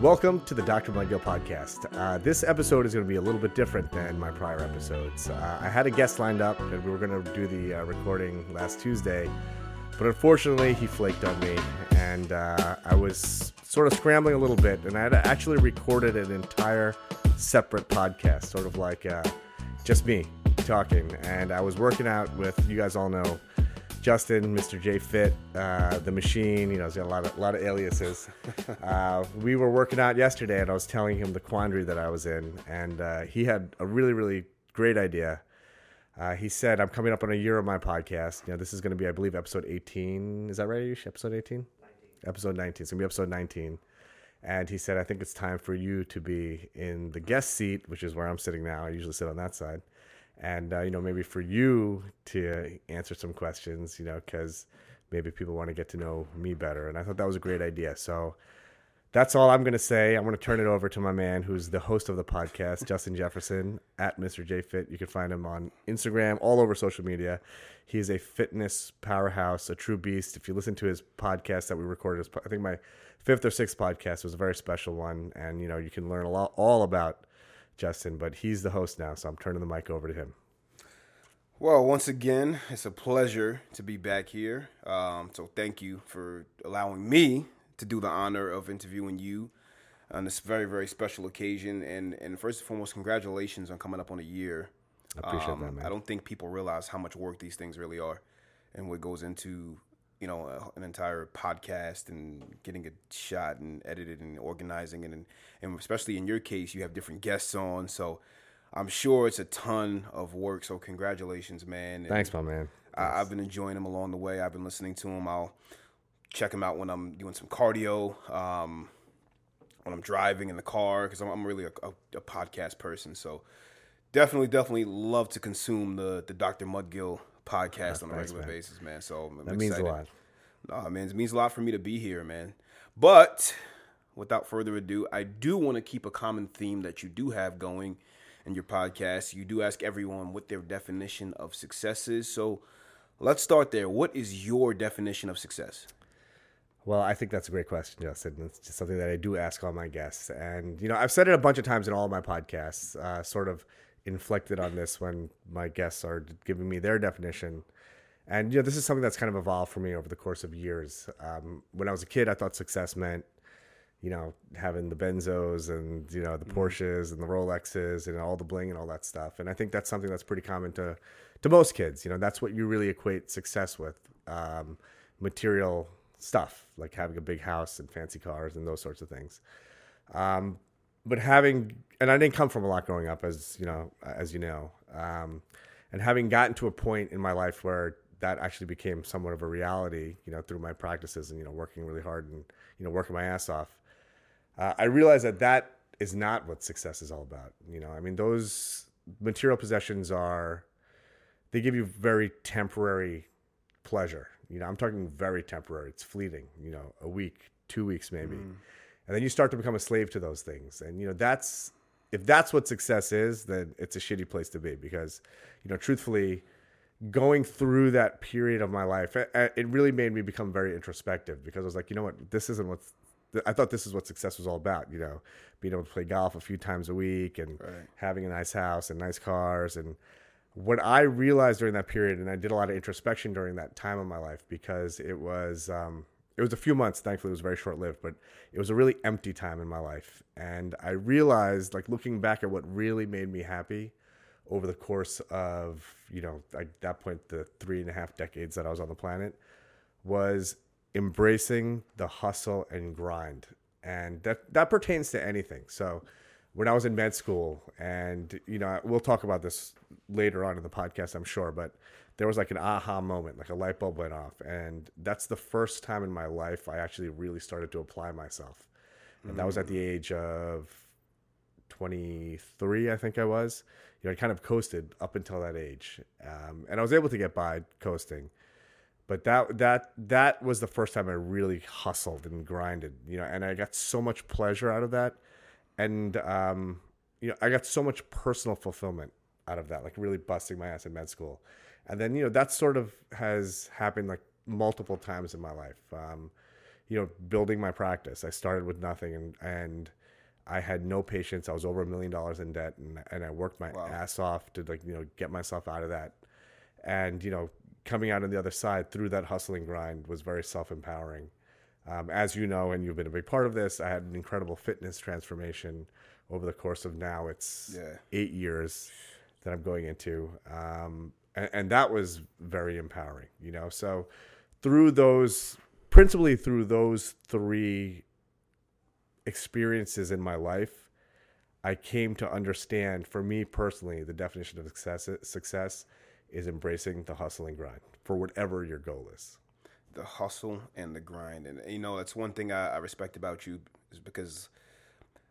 Welcome to the Dr. Mudgil podcast. Uh, this episode is going to be a little bit different than my prior episodes. Uh, I had a guest lined up, and we were going to do the uh, recording last Tuesday, but unfortunately, he flaked on me, and uh, I was sort of scrambling a little bit, and I had actually recorded an entire separate podcast, sort of like uh, just me talking. And I was working out with, you guys all know, Justin, Mr. J Fit, uh, the Machine. You know, he's got a lot of a lot of aliases. uh, we were working out yesterday, and I was telling him the quandary that I was in, and uh, he had a really, really great idea. Uh, he said, "I'm coming up on a year of my podcast. You know, this is going to be, I believe, episode 18. Is that right, Ayush? Episode 18? 19. Episode 19. It's going to be episode 19." And he said, "I think it's time for you to be in the guest seat, which is where I'm sitting now. I usually sit on that side." And uh, you know maybe for you to answer some questions you know because maybe people want to get to know me better. And i thought that was a great idea. So that's all i'm going to say. I'm going to turn it over to my man who's the host of the podcast justin jefferson at mr j fit. You can find him on instagram all over social media. He's a fitness powerhouse a true beast. If you listen to his podcast that we recorded i think my fifth or sixth podcast was a very special one. And you know you can learn a lot all about Justin, but he's the host now, so I'm turning the mic over to him. Well, once again, it's a pleasure to be back here. Um, so thank you for allowing me to do the honor of interviewing you on this very, very special occasion. And and first and foremost, congratulations on coming up on a year. I appreciate um, that, man. I don't think people realize how much work these things really are, and what goes into you know an entire podcast and getting it shot and edited and organizing and and especially in your case you have different guests on. So i'm sure it's a ton of work. So congratulations man. Thanks my man. I, have been enjoying them along the way. I've been listening to them i'll check them out when i'm doing some cardio um, when i'm driving in the car because I'm, I'm, really a, a, a podcast person. So definitely definitely love to consume the the dr mudgil podcast on a regular man. basis, man. So I'm that excited. means a lot. No, man, it means a lot for me to be here, man. But without further ado, I do want to keep a common theme that you do have going in your podcast. You do ask everyone what their definition of success is. So let's start there. What is your definition of success? Well, I think that's a great question, Justin. It's just something that I do ask all my guests. And, you know, I've said it a bunch of times in all of my podcasts, uh, sort of inflected on this when my guests are giving me their definition. And you know, this is something that's kind of evolved for me over the course of years. Um, when I was a kid, I thought success meant, you know, having the Benzos and you know the mm-hmm. Porsches and the Rolexes and all the bling and all that stuff. And I think that's something that's pretty common to to most kids. You know, that's what you really equate success with, um, material stuff like having a big house and fancy cars and those sorts of things. Um, but having and I didn't come from a lot growing up, as you know, as you know, um, and having gotten to a point in my life where that actually became somewhat of a reality, you know, through my practices and you know working really hard and you know working my ass off, uh, I realized that that is not what success is all about. You know, I mean, those material possessions are they give you very temporary pleasure. You know, I'm talking very temporary. It's fleeting. You know, a week, two weeks, maybe. Mm and then you start to become a slave to those things and you know that's if that's what success is then it's a shitty place to be because you know truthfully going through that period of my life it really made me become very introspective because i was like you know what this isn't what I thought this is what success was all about, you know, being able to play golf a few times a week and right. having a nice house and nice cars. And what I realized during that period, and I did a lot of introspection during that time of my life because it was, um, it was a few months thankfully it was very short lived but it was a really empty time in my life. And i realized like looking back at what really made me happy over the course of you know at that point the three and a half decades that i was on the planet was embracing the hustle and grind. And that that pertains to anything. So when i was in med school and you know we'll talk about this later on in the podcast i'm sure but there was like an aha moment, like a light bulb went off. And that's the first time in my life I actually really started to apply myself. And mm that was at the age of 23, I think I was. You know, I kind of coasted up until that age. Um, and I was able to get by coasting. But that that that was the first time I really hustled and grinded, you know, and I got so much pleasure out of that. And um, you know, I got so much personal fulfillment out of that, like really busting my ass in med school and then you know that sort of has happened like multiple times in my life. Um, you know, building my practice. I started with nothing and, and I had no patience. I was over a million dollars in debt and, and I worked my Wow. ass off to like, you know, get myself out of that. And, you know, coming out on the other side through that hustling grind was very self empowering. Um, as you know, and you've been a big part of this, I had an incredible fitness transformation over the course of now it's Yeah. eight years that I'm going into. Um, and, and that was very empowering, you know? So through those, principally through those three experiences in my life, I came to understand for me personally, the definition of success, success is embracing the hustle and grind for whatever your goal is. the hustle and the grind. And you know, that's one thing I, I respect about you is because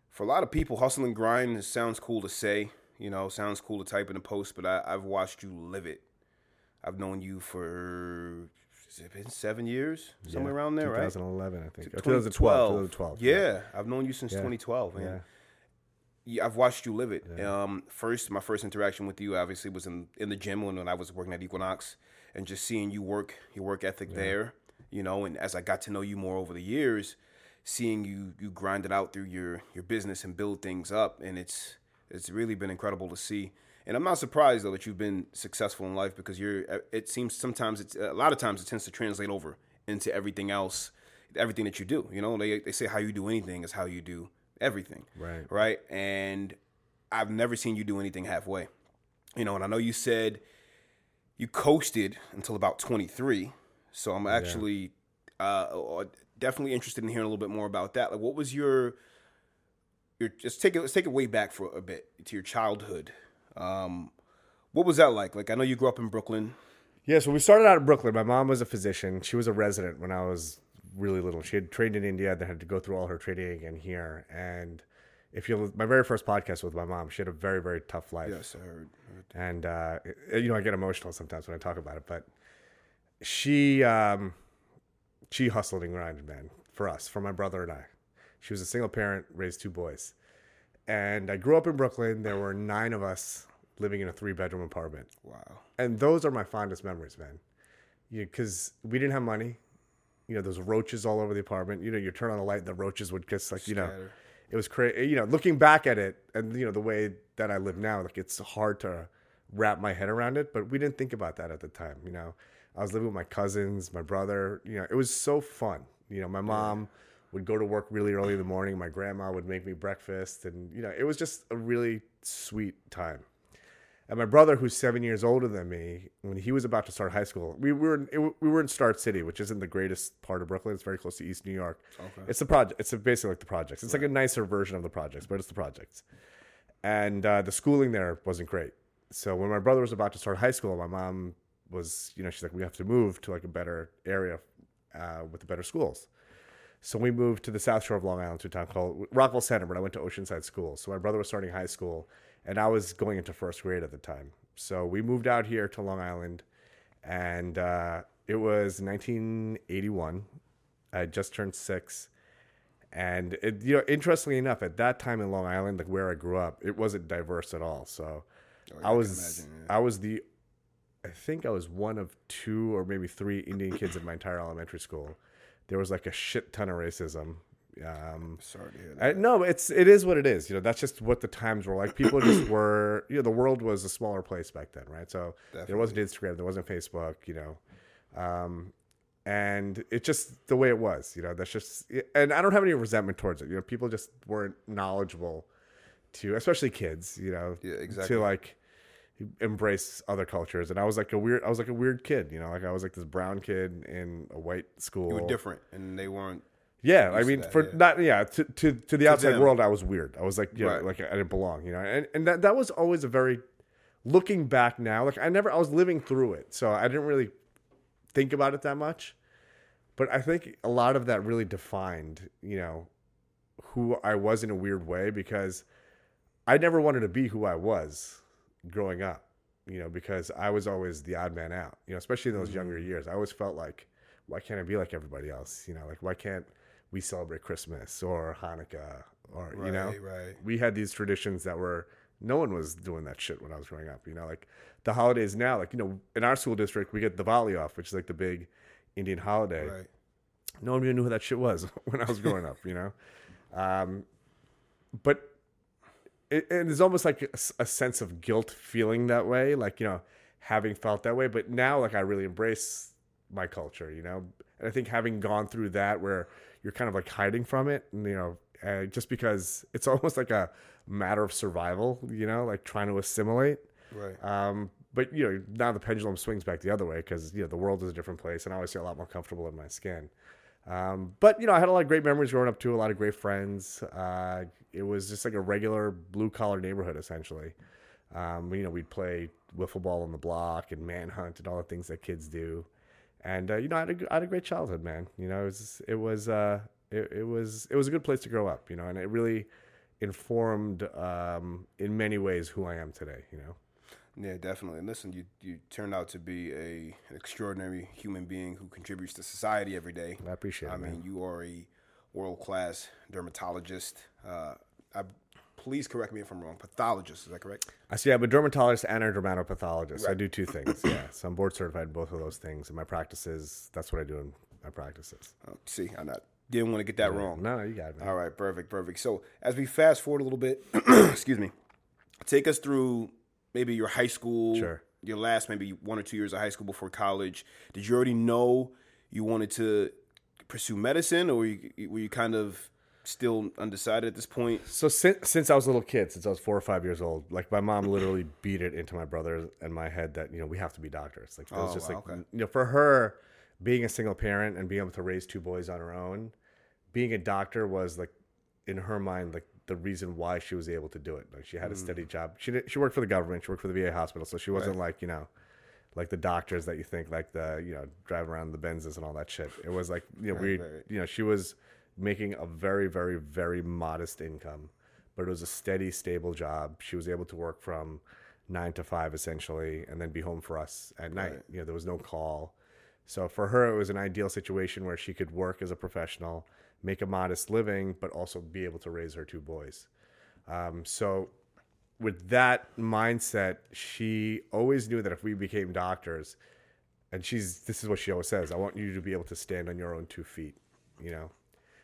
for a lot of people, hustle and grind sounds cool to say, you know, sounds cool to type in a post, but I, I've watched you live it. I've known you for has it been seven years, somewhere Yeah, around there, right? 2011, I think. Or 2012. 2012. Yeah, I've known you since Yeah. 2012, man. Yeah. Yeah, I've watched you live it. Um, first, my first interaction with you obviously was in, in the gym when, when I was working at Equinox, and just seeing you work, your work ethic there, you know. And as I got to know you more over the years, seeing you you grind it out through your your business and build things up, and it's it's really been incredible to see. And I'm not surprised though that you've been successful in life because you're. uh, It seems sometimes it's a lot of times it tends to translate over into everything else, everything that you do. You know, they they say how you do anything is how you do everything Right. right? And I've never seen you do anything halfway. You know, and I know you said you coasted until about 23. So I'm actually uh, definitely interested in hearing a little bit more about that. Like, what was your your just take it let's take it way back for a bit to your childhood. Um, what was that like? Like, I know you grew up in Brooklyn. Yeah, so we started out in Brooklyn. My mom was a physician. She was a resident when I was really little. She had trained in India, then had to go through all her training again here. And if you, my very first podcast with my mom, she had a very, very tough life. Yes, I heard. heard. and uh, you know I get emotional sometimes when I talk about it. But she um, she hustled and grinded, man, for us, for my brother and I. She was a single parent, raised two boys, and I grew up in Brooklyn. There were nine of us living in a three bedroom apartment, Wow. and those are my fondest memories, man. Because we didn't have money. You know, there's roaches all over the apartment. You know, you turn on the light, the roaches would just like you know it was crazy. You know, looking back at it, and you know the way that I live now, like it's hard to wrap my head around it. But we didn't think about that at the time. You know, I was living with my cousins, my brother. You know, it was so fun. You know, my mom would go to work really early in the morning. My grandma would make me breakfast, and you know, it was just a really sweet time. And my brother, who's seven years older than me, when he was about to start high school, we were in, it, we were in Starrett City, which isn't the greatest part of Brooklyn. It's very close to East New York. Okay. It's the project. It's basically like the projects. It's like a nicer version of the projects, but it's the projects. And uh, the schooling there wasn't great. So when my brother was about to start high school, my mom was, you know, she's like, we have to move to like a better area uh, with the better schools. So we moved to the South Shore of Long Island to a town called Rockville Centre, but I went to Oceanside School. So my brother was starting high school, and I was going into first grade at the time. So we moved out here to Long Island, and uh, it was 1981. I had just turned six, and it, you know, interestingly enough, at that time in Long Island, like where I grew up, it wasn't diverse at all. So Oh, I was imagine, I was the I think I was one of two or maybe three Indian kids in my entire elementary school. There was like a shit ton of racism. Um, Sorry to hear that. I, no, it's it is what it is. You know, that's just what the times were like. People just were. You know, the world was a smaller place back then, right? So there wasn't Instagram, there wasn't Facebook. You know, um, and it's just the way it was. You know, that's just. And I don't have any resentment towards it. You know, people just weren't knowledgeable to, especially kids. You know, Yeah, exactly. to like embrace other cultures. And I was like a weird. I was like a weird kid. You know, like I was like this brown kid in a white school. you were different, and they weren't. Yeah, I mean, that, for yeah. not yeah to to, to the outside them. world, I was weird. I was like, yeah, Right. like I didn't belong, you know. And and that that was always a very, looking back now, like I never, I was living through it, so I didn't really think about it that much. But I think a lot of that really defined, you know, who I was in a weird way because I never wanted to be who I was growing up, you know, because I was always the odd man out, you know, especially in those younger years. I always felt like, why can't I be like everybody else? You know, like why can't we celebrate Christmas or Hanukkah or you know, Right, right. we had these traditions that were no one was doing that shit when I was growing up. You know, like the holidays now, like you know, in our school district we get Diwali off, which is like the big Indian holiday Right. no one even knew who that shit was when I was growing up, you know. Um, but it, it is almost like a sense of guilt feeling that way, like you know, having felt that way. But now, like I really embrace my culture, you know. And I think having gone through that, where you're kind of like hiding from it, and you know, uh, just because it's almost like a matter of survival, you know, like trying to assimilate. Right. Um, but you know, now the pendulum swings back the other way because you know the world is a different place, and I always feel a lot more comfortable in my skin. Um, but you know, I had a lot of great memories growing up too. A lot of great friends. Uh, it was just like a regular blue collar neighborhood essentially. Um, you know, we'd play wiffle ball on the block and manhunt and all the things that kids do. And uh, you know, I had, a, I had a great childhood, man. You know, it was it was uh, it, it was it was a good place to grow up. You know, and it really informed um, in many ways who I am today. You know. Yeah, definitely. And listen, you you turned out to be a an extraordinary human being who contributes to society every day. I appreciate it. I mean, you are a world class dermatologist. Uh, I, please correct me if I'm wrong. Pathologist, is that correct? I see. I'm a dermatologist and a dermatopathologist. I do two things. Yeah, so I'm board certified in both of those things. In my practices, that's what I do in my practices. Oh, see, I not, didn't want to get that wrong. No, no, you got it. Man. All right, perfect, perfect. So as we fast forward a little bit, excuse me, take us through maybe your high school, Sure. your last maybe one or two years of high school before college. Did you already know you wanted to pursue medicine, or were you, were you kind of still undecided at this point? So since since I was a little kid, since I was four or five years old, like my mom literally beat it into my brother and my head that you know we have to be doctors. Like it was Oh, just wow, like okay. you know for her being a single parent and being able to raise two boys on her own, being a doctor was like in her mind like the reason why she was able to do it. Like she had a Mm. steady job. She did, she worked for the government. She worked for the VA hospital, so she wasn't like you know like the doctors that you think like the you know driving around the Benzes and all that shit. It was like you know we right. you know she was making a very very very modest income, but it was a steady stable job. She was able to work from nine to five essentially, and then be home for us at night. You know there was no call, so for her it was an ideal situation where she could work as a professional, make a modest living, but also be able to raise her two boys. Um, so with that mindset, she always knew that if we became doctors, and she's this is what she always says, I want you to be able to stand on your own two feet, you know.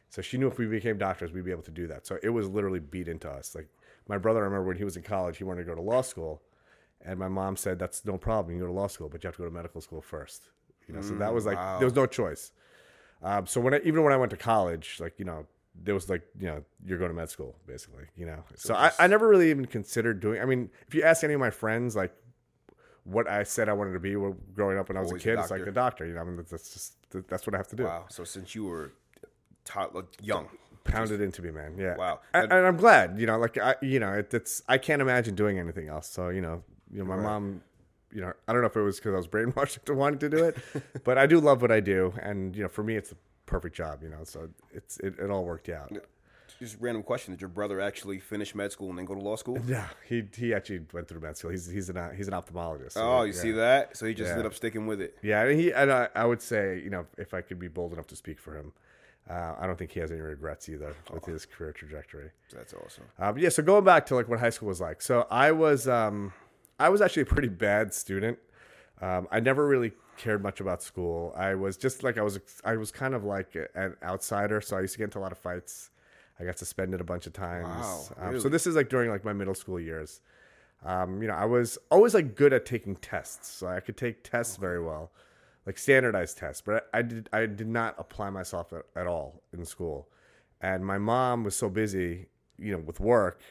So she knew if we became doctors, we'd be able to do that. So it was literally beat into us. Like my brother, I remember when he was in college, he wanted to go to law school, and my mom said, "That's no problem. You can go to law school, but you have to go to medical school first. You know. so that was like there was no choice. Um, so when I, even when I went to college, like you know, there was like you know you're going to med school basically. You know, so, I, I never really even considered doing. I mean, if you ask any of my friends, like what I said I wanted to be growing up when I was Always a kid, it's like a doctor. You know, I mean that's just that's what I have to do. Wow. So since you were young, Pounded into me, man. Yeah. Wow. And, and I'm glad. You know, like I, you know, it, it's I can't imagine doing anything else. So you know, you know, my mom. You know, I don't know if it was because I was brainwashed into wanting to do it, but I do love what I do, and you know, for me, it's the perfect job. You know, so it's it, it all worked out. just random question: Did your brother actually finish med school and then go to law school? Yeah, he he actually went through med school. He's he's an he's an ophthalmologist. so, Oh, you yeah. see that? So he just Yeah. ended up sticking with it. Yeah, and he and I, I would say you know if I could be bold enough to speak for him, uh, I don't think he has any regrets either with his career trajectory. That's awesome. Um, yeah, so going back to like what high school was like. So I was um, I was actually a pretty bad student. Um, I never really cared much about school. I was just like I was I was kind of like an outsider, so I used to get into a lot of fights. I got suspended a bunch of times. Wow, um, so this is like during like my middle school years. Um, you know, I was always like good at taking tests, so I could take tests very well, like standardized tests. But I, I did I did not apply myself at, at all in school, and my mom was so busy, you know, with work,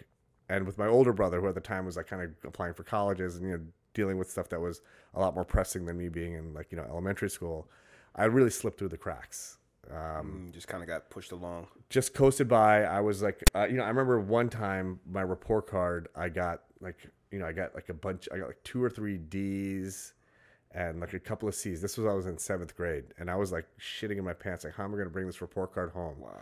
and with my older brother, who at the time was like kind of applying for colleges and you know dealing with stuff that was a lot more pressing than me being in like you know elementary school. I really slipped through the cracks Mm, just kind of got pushed along. just coasted by. I was like, uh, you know, I remember one time my report card, I got like, you know, I got like a bunch, I got like two or three D's and like a couple of C's. This was I was in seventh grade, and I was like shitting in my pants, like, how am I going to bring this report card home? Wow.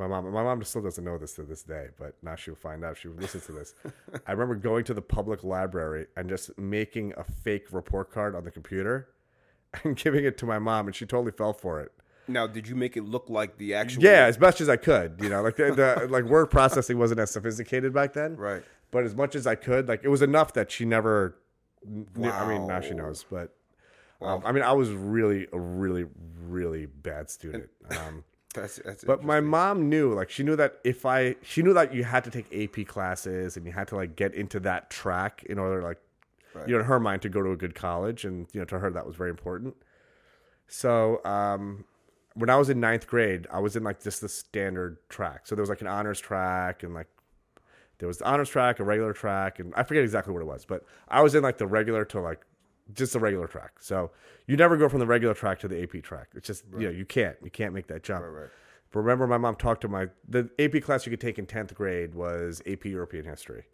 To my mom. My mom still doesn't know this to this day, but now she'll find out. She would listen to this. I remember going to the public library and just making a fake report card on the computer and giving it to my mom, and she totally fell for it. Now, did you make it look like the actual? Yeah, as much as I could. You know, like the, the like word processing wasn't as sophisticated back then. Right. But as much as I could, like it was enough that she never. Knew, I mean, now she knows. But Um, I mean, I was really a really really bad student. Um, That's that's but my mom knew, like, she knew that if I, she knew that you had to take AP classes and you had to like get into that track in order, like, Right. you know, in her mind to go to a good college, and you know, to her that was very important. So, um, when I was in ninth grade, I was in like just the standard track. So there was like an honors track and like there was the honors track, a regular track, and I forget exactly what it was, but I was in like the regular to like just the regular track. So you never go from the regular track to the AP track. It's just you know you can't you can't make that jump. Right, right. But remember, my mom talked to my the AP class you could take in tenth grade was AP European History,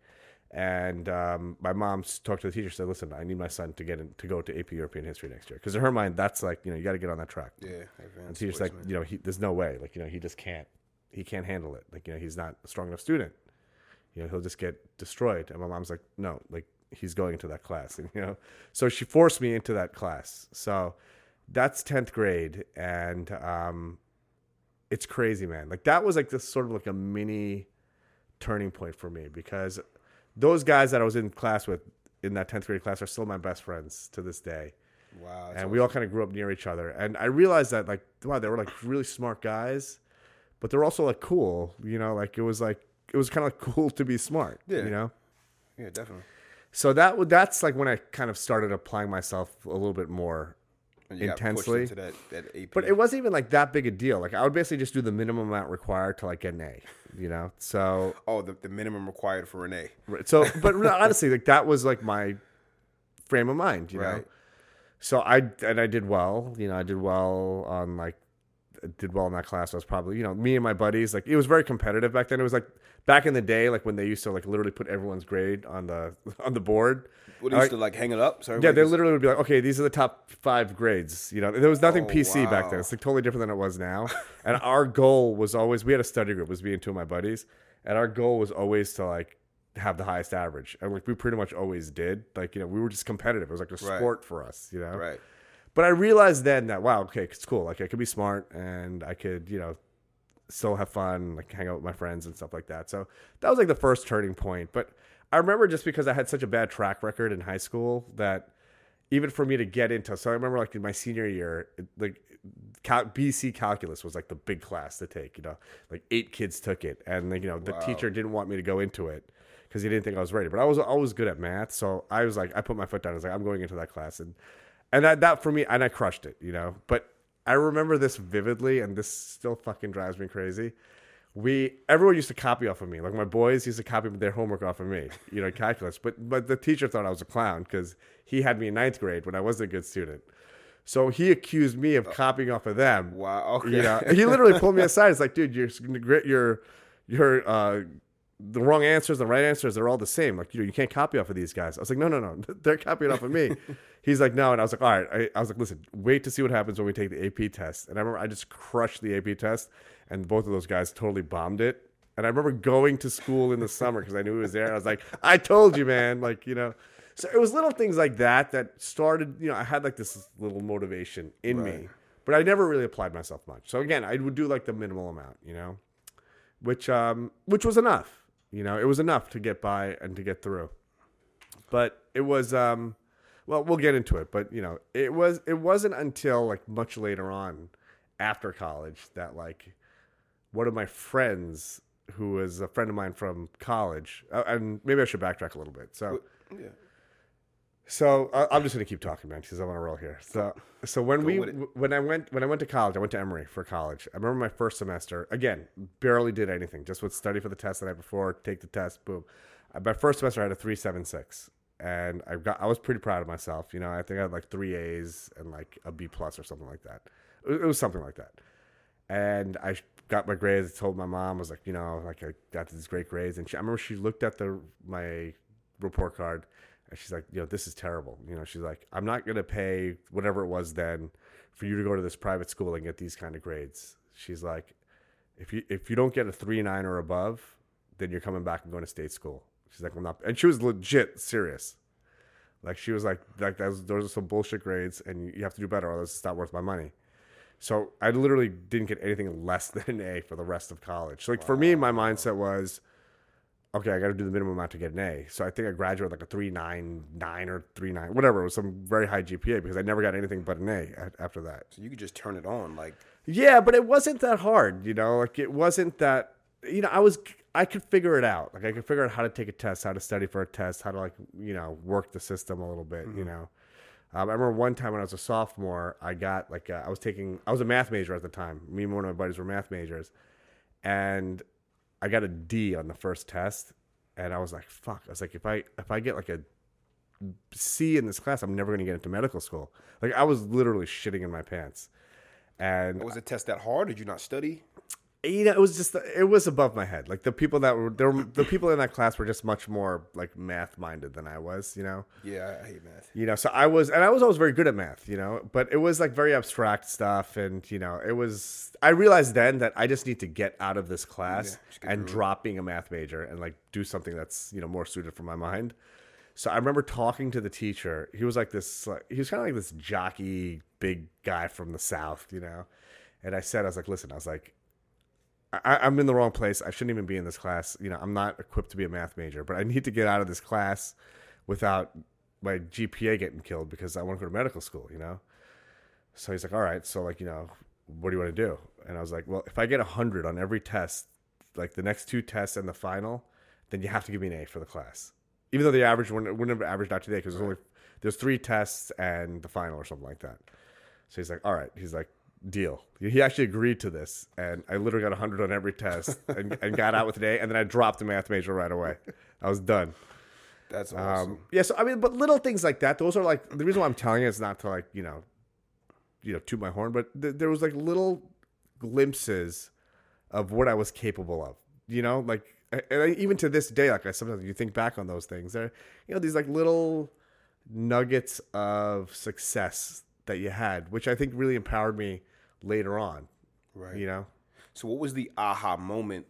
and um, my mom talked to the teacher. Said, "Listen, I need my son to get in, to go to AP European History next year because in her mind that's like you know you got to get on that track." Yeah, And the teacher's like, placement. you know, he, there's no way. Like, you know, he just can't. He can't handle it. Like, you know, he's not a strong enough student. You know, he'll just get destroyed. And my mom's like, no, like he's going into that class. And you know, so she forced me into that class. So that's tenth grade, and um, it's crazy, man. Like that was like this sort of like a mini turning point for me because those guys that I was in class with in that tenth grade class are still my best friends to this day wow, and we all kind of grew up near each other. And I realized that like wow, they were like really smart guys, but they're also like cool. You know, like it was like it was kind of like cool to be smart. Yeah. You know. yeah, definitely. So that that's like when I kind of started applying myself a little bit more. And you got Intensely. that that AP. But it wasn't even like that big a deal. Like I would basically just do the minimum amount required to like get an A. You know. So oh, the, the minimum required for an A. Right. So, but honestly, like that was like my frame of mind, you know. So I and I did well, you know. I did well on like did well in that class. I was probably, you know, me and my buddies. Like it was very competitive back then. It was like back in the day, like when they used to like literally put everyone's grade on the on the board. What used to like hang it up? So Yeah, they literally would be like, okay, these are the top five grades. You know, there was nothing Oh, PC back then. It's like totally different than it was now. and our goal was always we had a study group, was me and two of my buddies, and our goal was always to like have the highest average, and like we pretty much always did. Like you know, we were just competitive. It was like a Right. sport for us. You know, right. But I realized then that wow, okay, it's cool. Like I could be smart and I could, you know, still have fun, like hang out with my friends and stuff like that. So that was like the first turning point. But I remember just because I had such a bad track record in high school that even for me to get into, so I remember like in my senior year, like cal- BC calculus was like the big class to take. You know, like eight kids took it, and like, you know the Wow. teacher didn't want me to go into it because he didn't think I was ready. But I was always good at math, so I was like, I put my foot down. I was like, I'm going into that class, and and that, that for me, and I crushed it, you know. But I remember this vividly, and this still fucking drives me crazy. We everyone used to copy off of me. Like my boys used to copy their homework off of me, you know, calculus. But but the teacher thought I was a clown because he had me in ninth grade when I wasn't a good student. So he accused me of copying off of them. Wow. Okay. You know, he literally pulled me aside. It's like, dude, you're you're you're uh, the wrong answers, the right answers, they're all the same. Like, you know, you can't copy off of these guys. I was like, no, no, no, they're copying off of me. He's like, no, and I was like, all right. I, I was like, listen, wait to see what happens when we take the AP test. And I remember I just crushed the AP test, and both of those guys totally bombed it. And I remember going to school in the summer because I knew he was there. I was like, I told you, man. Like, you know. So it was little things like that that started, you know, I had like this little motivation in me, but I never really applied myself much. So again, I would do like the minimal amount, you know, which um which was enough. You know, it was enough to get by and to get through. But it was um well, we'll get into it, but you know, it was it wasn't until like much later on after college that like one of my friends who was a friend of mine from college, uh, and maybe I should backtrack a little bit. So, Yeah. So I- I'm just gonna keep talking, man, because I want to roll here. So, so when we when I went when I went to college, I went to Emory for college. I remember my first semester. Again, barely did anything. Just would study for the test the night before, take the test, boom. Uh, My first semester, I had a three seven six, and I got I was pretty proud of myself. You know, I think I had like three A's and like a B plus or something like that. It was- it was something like that. And I got my grades. Told my mom I was like, you know, like I got these great grades, and she, I remember she looked at the my report card she's like, you know, this is terrible. You know, she's like, I'm not gonna pay whatever it was then for you to go to this private school and get these kind of grades. She's like, if you if you don't get a three nine or above, then you're coming back and going to state school. She's like, I'm not, and she was legit serious. Like she was like, like those those are some bullshit grades, and you have to do better, or else it's not worth my money. So I literally didn't get anything less than an A for the rest of college. Like for me, my mindset was, okay, I got to do the minimum amount to get an A. So I think I graduated like a three nine nine or three nine, whatever. It was some very high GPA because I never got anything but an A after that. So you could just turn it on, like Yeah, but it wasn't that hard, you know. Like it wasn't that, you know. I was, I could figure it out. Like I could figure out how to take a test, how to study for a test, how to like, you know, work the system a little bit, you know. Um, I remember one time when I was a sophomore, I got like uh, I was taking, I was a math major at the time. Me and one of my buddies were math majors, and I got a D on the first test, and I was like, "Fuck!" I was like, "If I if I get like a C in this class, I'm never going to get into medical school." Like I was literally shitting in my pants, and was the test that hard? Did you not study? You know, it was just it was above my head. Like the people that were there, the people in that class were just much more like math minded than I was. You know, Yeah, I hate math. you know. So I was, and I was always very good at math. You know, but it was like very abstract stuff, and you know, it was. I realized then that I just need to get out of this class Yeah, and drop being a math major and like do something that's you know more suited for my mind. So I remember talking to the teacher. He was like this. Like, he was kind of like this jockey, big guy from the south, you know. And I said, I was like, listen, I was like, I, I'm in the wrong place. I shouldn't even be in this class. You know, I'm not equipped to be a math major, but I need to get out of this class without my GPA getting killed because I want to go to medical school. You know. So he's like, all right. So like, you know, what do you want to do? And I was like, well, if I get hundred on every test, like the next two tests and the final, then you have to give me an A for the class. Even though the average wouldn't, wouldn't have averaged out today because there's only there's three tests and the final or something like that. So he's like, all right. He's like, deal. He actually agreed to this, and I literally got 100 on every test and, and got out with an A, and then I dropped the math major right away. I was done. That's awesome. Um, yeah, so I mean, but little things like that, those are like the reason why I'm telling you is not to like you know, you know, toot my horn, but th- there was like little glimpses of what I was capable of. You know, like and I, even to this day, like I sometimes you think back on those things, there, you know, these like little nuggets of success that you had, which I think really empowered me later on. right. You know, So what was the aha moment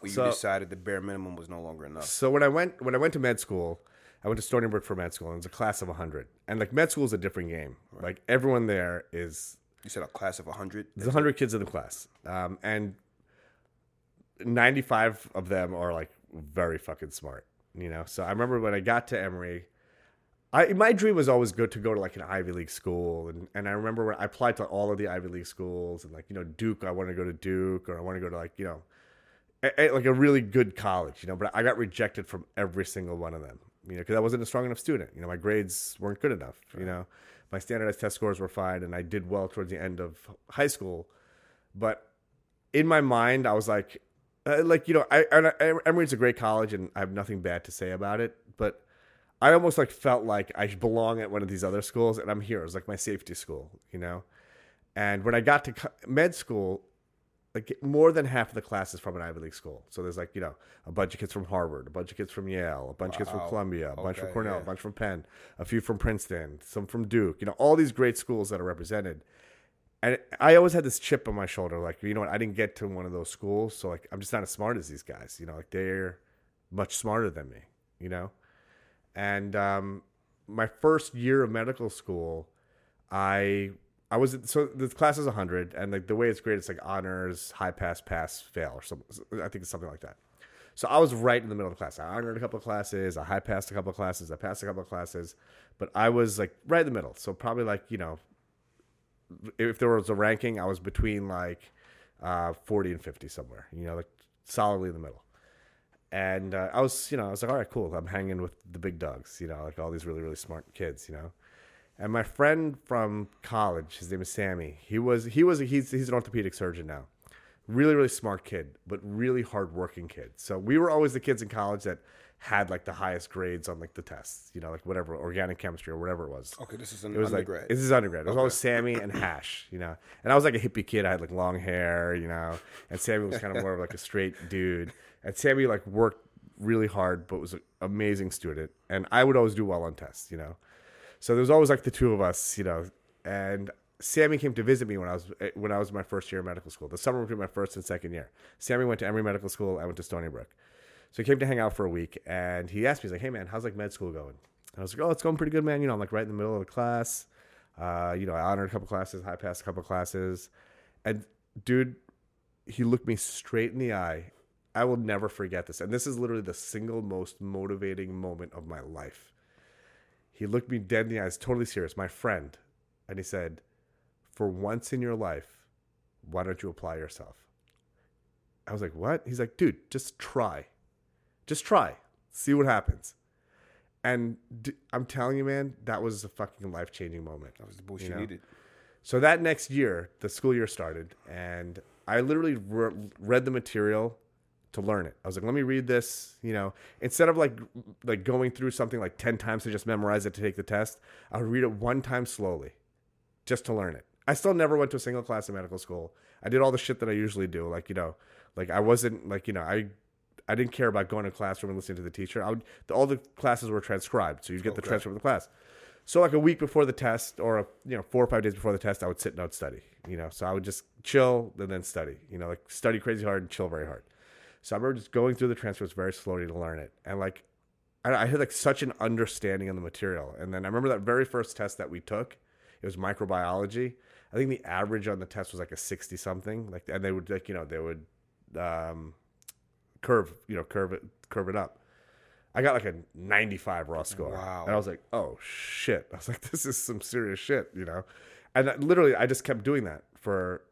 where So- you decided the bare minimum was no longer enough? So when I went when I went to med school, I went to Stony Brook for med school, and it was a class of hundred. And like med school is a different game. Like everyone there is You said a class of 100? there's hundred kids in the class, um, and ninety five of them are like very fucking smart. You know. So I remember when I got to Emory. I, my dream was always good to go to like an Ivy League school, and, and I remember when I applied to all of the Ivy League schools, and like you know Duke, I wanted to go to Duke, or I want to go to like you know a, a- like a really good college, you know, but I got rejected from every single one of them, you know, because I wasn't a strong enough student. You know, my grades weren't good enough. You know, my standardized test scores were fine, and I did well towards the end of high school. But in my mind, I was like, uh, like you know, I, I Emory's a great college, and I have nothing bad to say about it. But I almost like felt like I belong at one of these other schools, and I'm here. It was like my safety school, you know. And when I got to med school, like more than half of the class is from an Ivy League school. So there's like you know a bunch of kids from Harvard, a bunch of kids from Yale, a bunch of kids from Columbia, a bunch from Cornell, yeah. a bunch from Penn, a few from Princeton, some from Duke. You know all these great schools that are represented. And I always had this chip on my shoulder, like you know what, I didn't get to one of those schools, so like I'm just not as smart as these guys. You know, like they're much smarter than me. You know, and um, my first year of medical school, I I was so the class is 100 and like the way it's graded it's like honors high pass pass fail or something I think it's something like that. So I was right in the middle of the class. I honored a couple of classes, I high passed a couple of classes, I passed a couple of classes, but I was like right in the middle. So probably like, you know, if there was a ranking, I was between like uh, 40 and 50 somewhere, you know, like solidly in the middle. And uh, I was, you know, I was like, all right, cool. I'm hanging with the big dogs, you know, like all these really, really smart kids, you know. And my friend from college, his name is Sammy. He was, he was, he's, he's an orthopedic surgeon now. Really, really smart kid, but really hardworking kid. So we were always the kids in college that had like the highest grades on like the tests, you know, like whatever organic chemistry or whatever it was. Okay, this is an It was undergrad. like this is undergrad. It was always Sammy and Hash, you know. And I was like a hippie kid. I had like long hair, you know. And Sammy was kind of more of like a straight dude. And Sammy like worked really hard, but was an amazing student. And I would always do well on tests, you know. So there was always like the two of us, you know. And Sammy came to visit me when I was when I was in my first year of medical school, the summer between my first and second year. Sammy went to Emory Medical School. I went to Stony Brook. So he came to hang out for a week, and he asked me, he's like, "Hey man, how's like med school going?" And I was like, "Oh, it's going pretty good, man. You know, I'm like right in the middle of the class. Uh, you know, I honored a couple classes, high passed a couple classes, and dude, he looked me straight in the eye, I will never forget this. And this is literally the single most motivating moment of my life. He looked me dead in the eyes, totally serious, my friend, and he said, For once in your life, why don't you apply yourself? I was like, What? He's like, Dude, just try. Just try. See what happens. And d- I'm telling you, man, that was a fucking life changing moment. That was the You you, know? needed. So that next year, the school year started, and I literally re- read the material to learn it. I was like, let me read this. You know, instead of like like going through something like ten times to just memorize it to take the test, I would read it one time slowly, just to learn it. I still never went to a single class in medical school. I did all the shit that I usually do, like you know, like I wasn't like you know I. I didn't care about going to classroom and listening to the teacher. I would, all the classes were transcribed, so you get the transcript of the class. So like a week before the test, or you know four or five days before the test, I would sit and I would study. You know, so I would just chill and then study. You know, like study crazy hard and chill very hard. So I remember just going through the transcripts very slowly to learn it, and like I, I had like such an understanding of the material. And then I remember that very first test that we took, it was microbiology. I think the average on the test was like a sixty something. Like, and they would like you know they would um, curve you know curve it curve it up. I got like a 95 raw score. Wow. And I was like, oh shit. I was like, this is some serious shit, you know? And I- literally, I just kept doing that for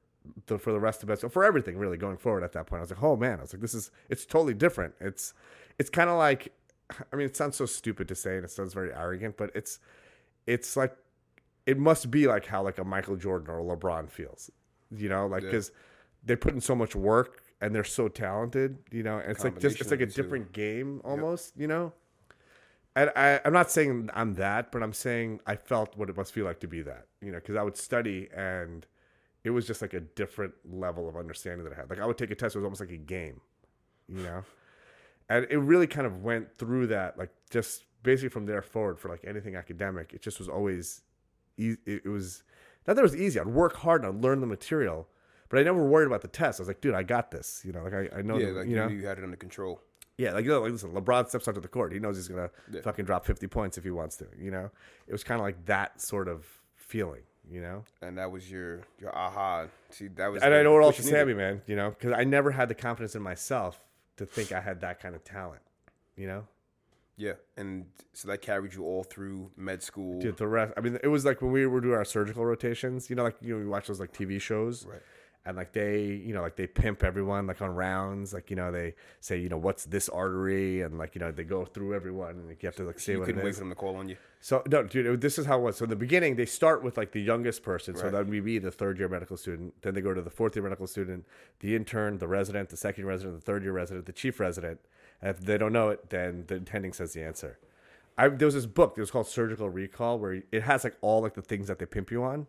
the, for the rest of it. So for everything really going forward at that point, I was like, oh man, I was like, this is, it's totally different. It's, it's kind of like, I mean, it sounds so stupid to say and it sounds very arrogant, but it's, it's like, it must be like how like a Michael Jordan or a LeBron feels, you know, like, Yeah. cause they put in so much work and they're so talented, you know, and it's like just, it's like a Combination of the two. different game almost, you know? And I, I'm not saying I'm that, but I'm saying I felt what it must feel like to be that, you know, because I would study and it was just like a different level of understanding that I had. Like I would take a test, it was almost like a game, you know? And it really kind of went through that, like just basically from there forward for like anything academic, it just was always, e- it, it was, not that it was easy. I'd work hard and I'd learn the material, but I never worried about the test. I was like, dude, I got this. You know, like I, I know, Yeah, the, like you know, knew you had it under control. yeah, like you know, like listen, LeBron steps onto the court. He knows he's gonna Yeah. fucking drop fifty points if he wants to. You know, it was kind of like that sort of feeling. You know, And that was your your aha. See, that was and the- I know else push to you say, needed. me, man. You know, because I never had the confidence in myself to think I had that kind of talent. You know, Yeah, and so that carried you all through med school. Dude, the rest. I mean, it was like when we were doing our surgical rotations. You know, like you know, we watch those like TV shows, Right. And like they, you know, like they pimp everyone like on rounds. Like you know, they say, you know, what's this artery, and like you know, they go through everyone, and like, you have to like say you what it couldn't wait is. for them to call on you. So no, dude, it- this is how it was. So in the beginning, they start with like the youngest person. So Right. that would be the third year medical student. Then they go to the fourth year medical student, the intern, the resident, the second year resident, the third year resident, the chief resident. And if they don't know it, then the attending says the answer. I, there was this book. It was called Surgical Recall, where it has like all like the things that they pimp you on.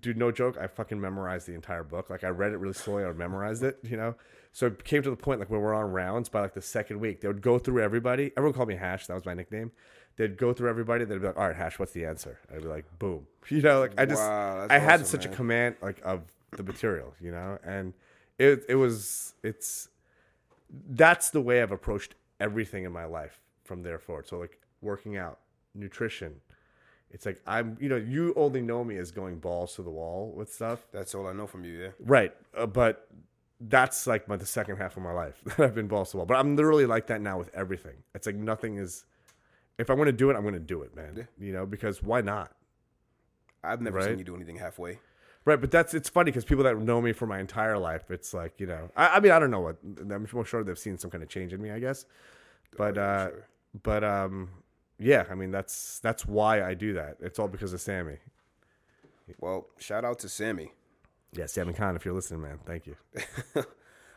Dude, no joke. I fucking memorized the entire book. Like I read it really slowly. I memorized it. You know. So it came to the point like when we're on rounds by like the second week, they would go through everybody. Everyone called me Hash. That was my nickname. They'd go through everybody. They'd be like, "All right, Hash, what's the answer?" I'd be like, "Boom." You know, like I just Wow, I had awesome, such a command like of the material. You know, and it it was it's that's the way I've approached everything in my life from there forward. So like working out, nutrition. It's like I'm, you know, you only know me as going balls to the wall with stuff, That's all I know from you. Yeah. right? Uh, but that's like my the second half of my life that I've been balls to the wall. But I'm literally like that now with everything. It's like nothing is. If I'm going to do it, I'm going to do it, man. Yeah. You know, because why not? I've never Right. seen you do anything halfway. Right, but that's it's funny because people that know me for my entire life, it's like you know, I, I mean, I don't know what I'm sure they've seen some kind of change in me, I guess, but Oh, yeah, uh, sure. but um, yeah, I mean that's that's why I do that. It's all because of Sammy. Well, shout out to Sammy. Yeah, Sammy Khan, if you're listening, man, thank you.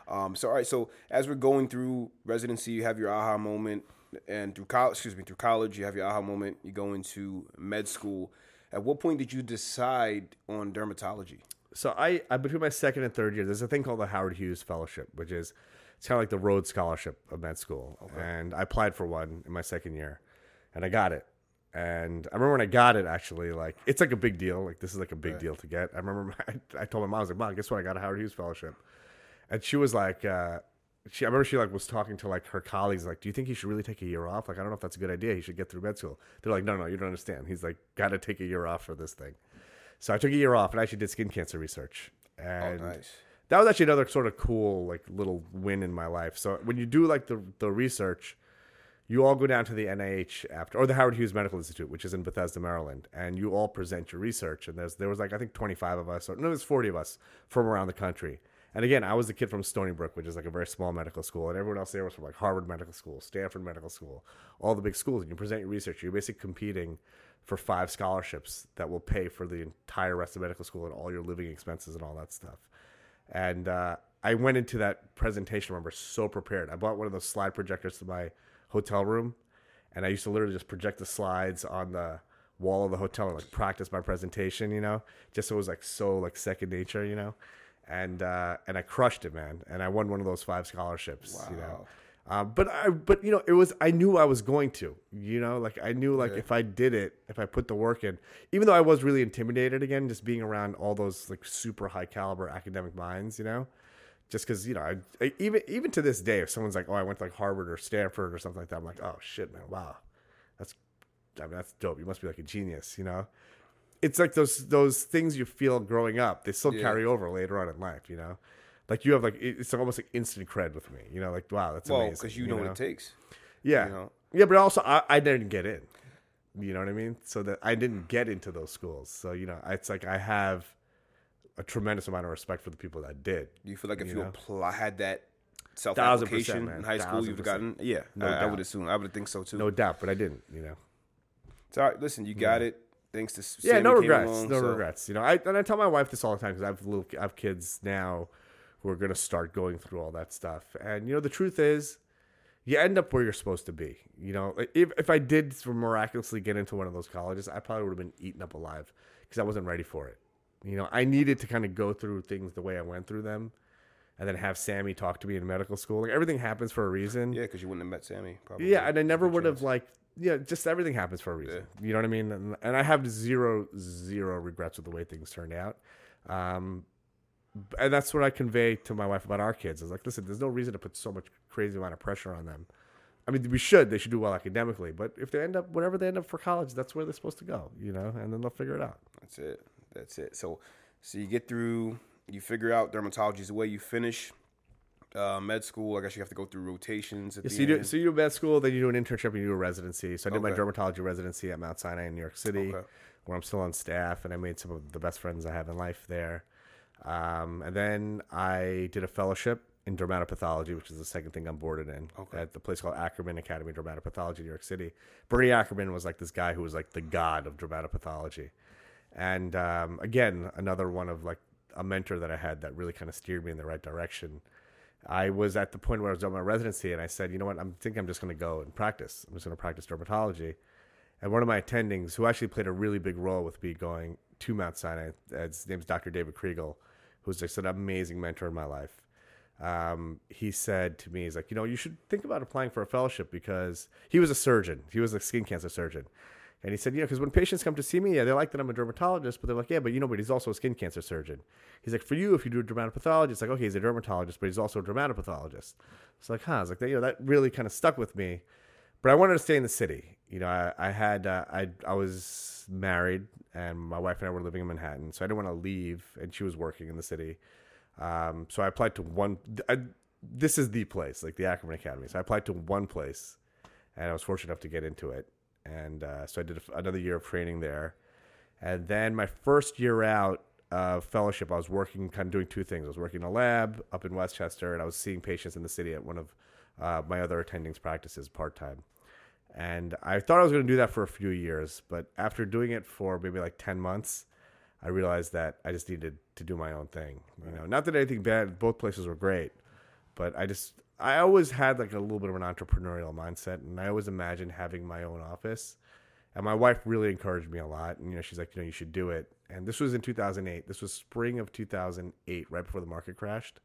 Um, so all right, so as we're going through residency, you have your aha moment, and through college, excuse me, through college, you have your aha moment. You go into med school. At what point did you decide on dermatology? So I, I between my second and third year, there's a thing called the Howard Hughes Fellowship, which is it's kind of like the Rhodes Scholarship of med school. And I applied for one in my second year, and I got it. And I remember when I got it, actually, like it's like a big deal. Like this is like a big deal to get. I remember I, I told my mom, I was like, "Mom, guess what? I got a Howard Hughes Fellowship." And she was like, uh, she I remember she like was talking to like her colleagues, like, "Do you think he should really take a year off? Like, I don't know if that's a good idea. He should get through med school." They're like, "No, no, you don't understand. He's like got to take a year off for this thing." So I took a year off and I actually did skin cancer research. And Oh, nice. that was actually another sort of cool like little win in my life. So when you do like the the research, you all go down to the NIH after or the Howard Hughes Medical Institute, which is in Bethesda, Maryland, and you all present your research. And there's there was like I think 25 of us, or no, there's 40 of us from around the country. And again, I was the kid from Stony Brook, which is like a very small medical school, and everyone else there was from like Harvard Medical School, Stanford Medical School, all the big schools. And you present your research. You're basically competing for five scholarships that will pay for the entire rest of medical school and all your living expenses and all that stuff. And uh, I went into that presentation, remember, so prepared. I bought one of those slide projectors to my hotel room, and I used to literally just project the slides on the wall of the hotel and like practice my presentation, you know, just so it was like so like second nature, you know, and uh, and I crushed it, man, and I won one of those five scholarships, you know. Wow. Um, but I, but you know, it was I knew I was going to, you know, like I knew like Yeah. if I did it, if I put the work in, even though I was really intimidated again, just being around all those like super high caliber academic minds, you know, just because you know, I, I, even even to this day, if someone's like, oh, I went to like Harvard or Stanford or something like that, I'm like, oh shit, man, wow, that's, I mean, that's dope. You must be like a genius, you know. It's like those those things you feel growing up, they still Yeah. carry over later on in life, you know. Like you have like it- it's almost like instant cred with me, you know. Like wow, that's Well, amazing. because you know what it takes. Yeah, you know? yeah, but also I, I didn't get in. You know what I mean? So that I didn't get into those schools. So you know, it's like I have a tremendous amount of respect for the people that did. Do you feel like if You you, know? apply, had that self application in high school, Thousand you've gotten yeah. No I, I would assume. I would think so too. No doubt, but I didn't. You know. It's all right. Listen, you got it. Thanks to Yeah, no regrets. along, no so- regrets. You know, I and I tell my wife this all the time because I have little, I have kids now who are going to start going through all that stuff. And you know, the truth is, you end up where you're supposed to be. You know, if if I did miraculously get into one of those colleges, I probably would have been eaten up alive because I wasn't ready for it. You know, I needed to kind of go through things the way I went through them, and then have Sammy talk to me in medical school. Like everything happens for a reason. Yeah, because you wouldn't have met Sammy. Probably. Yeah, and I never would have chance. like yeah, just everything happens for a reason. You know what I mean? And, and I have zero zero regrets with the way things turned out. Um, and that's what I convey to my wife about our kids. Is like, listen, there's no reason to put so much crazy amount of pressure on them. I mean, we should. They should do well academically, but if they end up whatever they end up for college, that's where they're supposed to go. You know, and then they'll figure it out. That's it. That's it. So, so you get through, you figure out dermatology is the way you finish uh, med school. I guess you have to go through rotations at Yeah, the so you do so you do med school, then you do an internship, and you do a residency. So I did my dermatology residency at Mount Sinai in New York City, Okay. where I'm still on staff, and I made some of the best friends I have in life there. Um, and then I did a fellowship in dermatopathology, which is the second thing I'm boarded in Okay. at the place called Ackerman Academy of Dermatopathology in New York City. Bernie Ackerman was like this guy who was like the god of dermatopathology. And um, again, another one of like a mentor that I had that really kind of steered me in the right direction. I was at the point where I was doing my residency, and I said, you know what, I'm think I'm just going to go and practice. I'm just going to practice dermatology. And one of my attendings, who actually played a really big role with me going to Mount Sinai, his name's Dr. David Kriegel, who's just an amazing mentor in my life. Um, he said to me, he's like, you know, you should think about applying for a fellowship because he was a surgeon. He was a skin cancer surgeon. And he said, you know, because when patients come to see me, yeah, they like that I'm a dermatologist, but they're like, yeah, but you know, but he's also a skin cancer surgeon. He's like, for you, if you do a dermatopathologist, it's like, okay, he's a dermatologist, but he's also a dermatopathologist. It's like, huh? I was like, you know, that really kind of stuck with me. But I wanted to stay in the city. You know, I, I had, uh, I, I was married, and my wife and I were living in Manhattan, so I didn't want to leave, and she was working in the city. Um, so I applied to one. I, this is the place, like the Ackerman Academy. So I applied to one place, and I was fortunate enough to get into it. And uh, so I did a, another year of training there. And then my first year out of fellowship, I was working, kind of doing two things. I was working in a lab up in Westchester, and I was seeing patients in the city at one of uh, my other attendings practices part time. And I thought I was going to do that for a few years, but after doing it for maybe like 10 months, I realized that I just needed to do my own thing. You know, not that anything bad, both places were great, but I just, I always had like a little bit of an entrepreneurial mindset, and I always imagined having my own office. And my wife really encouraged me a lot. And, you know, she's like, you know, you should do it. And this was in 2008. This was spring of 2008, right before the market crashed.